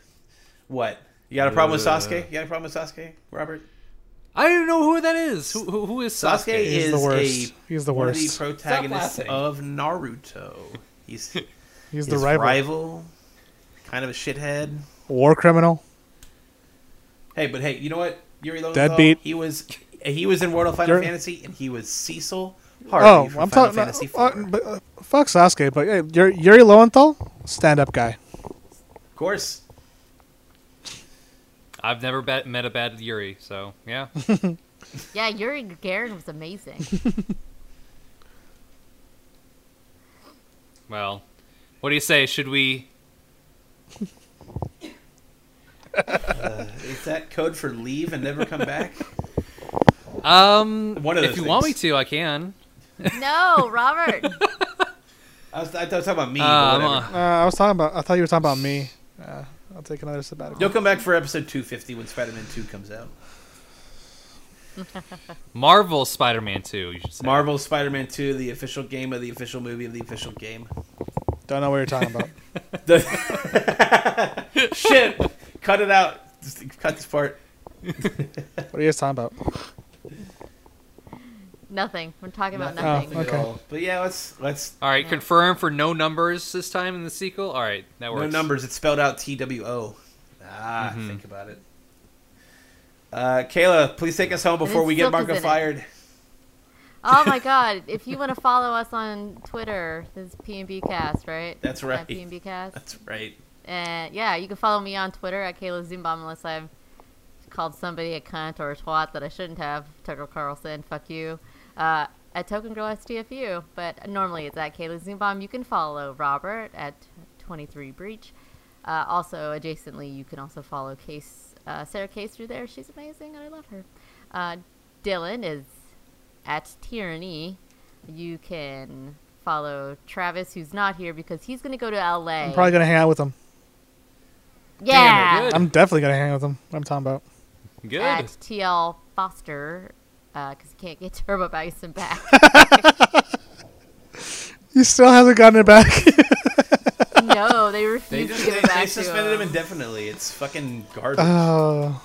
what? You got a problem with Sasuke? You got a problem with Sasuke, Robert?
I don't know who that is. Who, who, who is Sasuke?
Sasuke
He's
is
the
a
worst. He's the
one of the
worst.
protagonists
laughing.
of Naruto. He's
He's
his
the rival.
rival, kind of a shithead.
War criminal.
Hey, but hey, you know what? Yuri Lowenthal,
Deadbeat.
He was he was in World of Final
You're-
Fantasy, and he was Cecil Harvey
Oh,
from
I'm
Final
talking.
Fantasy
Uh,
IV.
but, uh, fuck Sasuke, but hey, Yuri, Yuri Lowenthal, stand-up guy.
of course.
I've never bet, met a bad Yuri, so yeah.
Yeah, Yuri Gagarin was amazing.
Well, what do you say? Should we?
Is that code for leave and never come back?
Um,
One of
if
those
you want me to, I can.
no, Robert.
I was, I was talking about me.
Uh, I'm, uh,
Uh, I was talking about. I thought you were talking about me. Uh, I'll take another sabbatical.
You'll come back for episode 250 when Spider-Man 2 comes out.
Marvel Spider-Man 2. You should say.
Marvel Spider-Man 2, the official game of the official movie of the official game.
Don't know what you're talking about.
The- Shit! Cut it out. Just cut this part.
what are you guys talking about?
Nothing. We're talking about
Nothing,
nothing.
Oh,
at
okay.
all. But yeah, let's let's
All right,
Yeah.
confirm for no numbers this time in the sequel. All right, that works.
no numbers. It's spelled out T W O. Ah,
Mhm.
think about it. Uh, Kayla, please take us home before
then
we get
Silk is
Marco
in it.
fired.
Oh my god! If you want to follow us on Twitter, this is PNB Cast, right?
That's right.
At
right.
PNB Cast.
That's right.
And yeah, you can follow me on Twitter at Kayla Zoombomb unless I've called somebody a cunt or a twat that I shouldn't have. Tucker Carlson, fuck you. Uh, at Token Girl STFU, but normally it's at Kayla Zoombomb. You can follow Robert at 23 Breach. Uh, also, adjacently, you can also follow Case uh, Sarah Case through there. She's amazing, and I love her. Uh, Dylan is at Tyranny. You can follow Travis, who's not here because he's going to go to LA.
I'm probably gonna hang out with him.
yeah,
Good.
I'm definitely gonna hang out with him. What I'm talking about.
Good.
at TL Foster because he can't get Turbo Bison back.
He still hasn't gotten it back.
no, they
They just
to give
they,
it back
they
to
suspended him
him.
indefinitely. It's fucking garbage.
oh,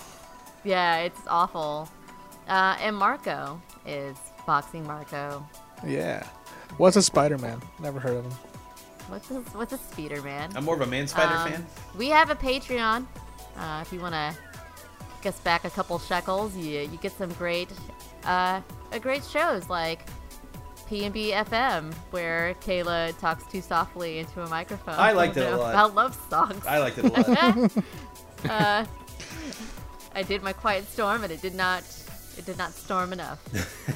yeah, it's awful. Uh, and Marco is boxing Marco.
yeah. What's a Spider-Man? Never heard of him.
What's a, what's a Spider Man?
I'm more of a man spider
Um,
fan.
We have a Patreon. Uh, if you want to kick us back a couple shekels, you you get some great, uh, great shows like P&B FM, where Kayla talks too softly into a microphone.
I liked it a lot.
About love songs.
I liked it a lot.
uh, I did my quiet storm, and it did not. It did not storm enough.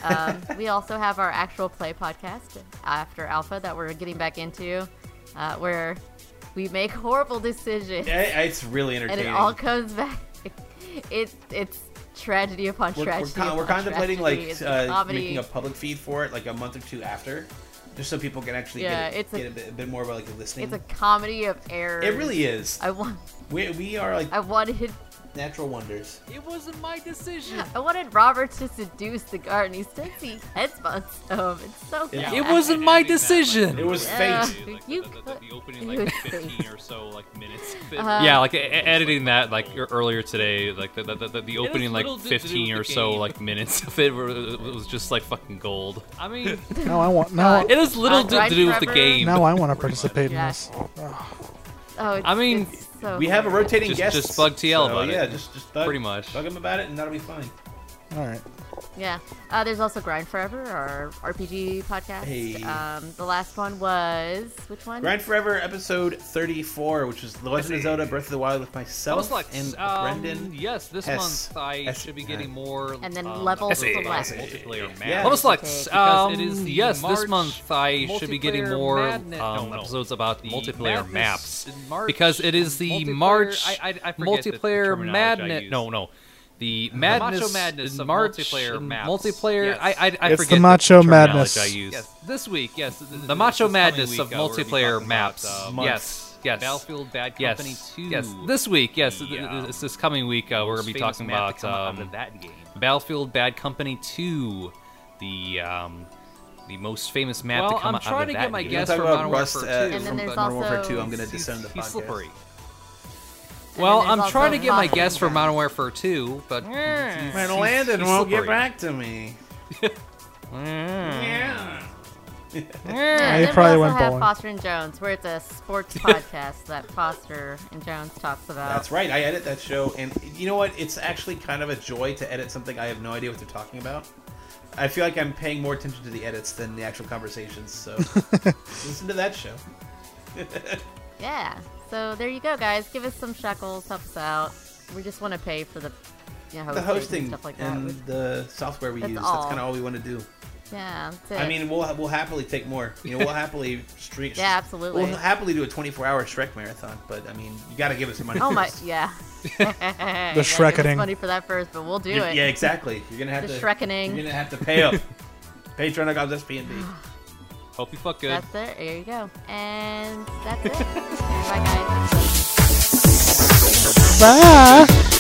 um, we also have our actual play podcast after Alpha that we're getting back into, uh, where we make horrible decisions,
Yeah, it's really entertaining, and
it all comes back. It, it's tragedy upon
we're, we're,
tragedy.
con- we're contemplating like uh, making a public feed for it like a month or two after, just so people can actually
Yeah,
get, it,
it's a-
get a, bit, a bit more of like a listening.
It's a comedy of errors.
it really is.
I want.
We, we are like
I wanted.
Natural wonders.
It wasn't my decision.
I wanted Robert to seduce the guard, and he still sees headspots of him. It's so
Yeah.
bad.
It wasn't my decision.
It was
Yeah.
fate.
Like
You
the, the, the,
could-
the opening like 15 or so like minutes.
Uh,
yeah, like editing that like earlier today, like the the, the, the opening like
little to do
15 or so like minutes of it was just like fucking gold.
I mean,
no, I want. Now,
It has little
Uh,
to, to do with the game.
now I want to participate in this.
Oh, it's,
I mean,
it's so
We have a rotating
Just-
guest.
just bug TL about it.
Yeah, just just bug,
Pretty much.
bug him about it, and that'll be fine.
All right.
Yeah. Uh, there's also Grind Forever, our RPG podcast.
Hey.
Um, the last one was which one?
Grind Forever, episode 34, which is The Legend of Zelda: Breath of the Wild with myself
like
and
um,
Brendan.
Yes, this
S-
month I
S-
should be getting more.
And then
um,
Level
multiplayer
Select.
multiplayer
Yeah.
map.
Level select. Um,
it is the
yes, this month I should be getting more
madness-
um,
no, no.
episodes about
The
multiplayer maps
March
because it is the
multiplayer-
March
I, I, I
multiplayer
terminology I
madness. No, no, the madness,
Macho Madness
in
of
March
multiplayer maps.
multiplayer.
Yes.
I I, I
It's
forget
the Macho
terminology
Madness.
I use.
Yes, this week. Yes, th- th-
The
this
Macho Madness
week,
of
uh, we're gonna be
multiplayer maps.
about, uh,
yes, yes.
Battlefield Bad
Yes,
Company 2.
yes. This week, yes,
The,
th- th-
uh,
this, this coming week, uh, we're gonna be talking about
come out
um,
that game.
Battlefield Bad Company 2, the um, the most famous map
Well,
to come
I'm
out
trying
of
to
that
get my
game.
We're
guess
gonna
for Modern Warfare
uh,
2.
And then
from
there's
Modern Warfare 2. I'm going to
He's,
descend the
he's slippery.
Well, I'm trying to get my
Fostering
guess for
Jones.
Modern Warfare 2, but
Man,
he's-
Landon
he's
won't get
slippery.
back to me. Yeah.
Yeah,
Yeah, he
then
probably
we
went
have
bowling.
Foster and Jones, where it's a sports podcast that Foster and Jones talks about.
That's right. I edit that show, and you know what? It's actually kind of a joy to edit something I have no idea what they're talking about. I feel like I'm paying more attention to the edits than the actual conversations. So listen to that show.
Yeah. So there you go, guys. Give us some shekels, help us out. We just want to pay for the, you know,
The
hosting
hosting
and stuff like that.
and
We-
the software we
That's
use.
all.
That's kind of all we want to do.
yeah, that's it.
I mean, we'll we'll happily take more. You know, we'll happily stream.
yeah, absolutely.
We'll happily do a 24-hour Shrek marathon, but I mean, you got to give us some money.
oh my, yeah.
The
Shrekkening.
Shrekkening.
money for that first, but we'll do
You're-
it.
Yeah, exactly. You're gonna have
The
to.
Shrekkening.
You're gonna have to pay up. Patreon.com SP&B.
Hope you fuck good.
That's it. There you go. And that's it. Bye, guys.
Bye.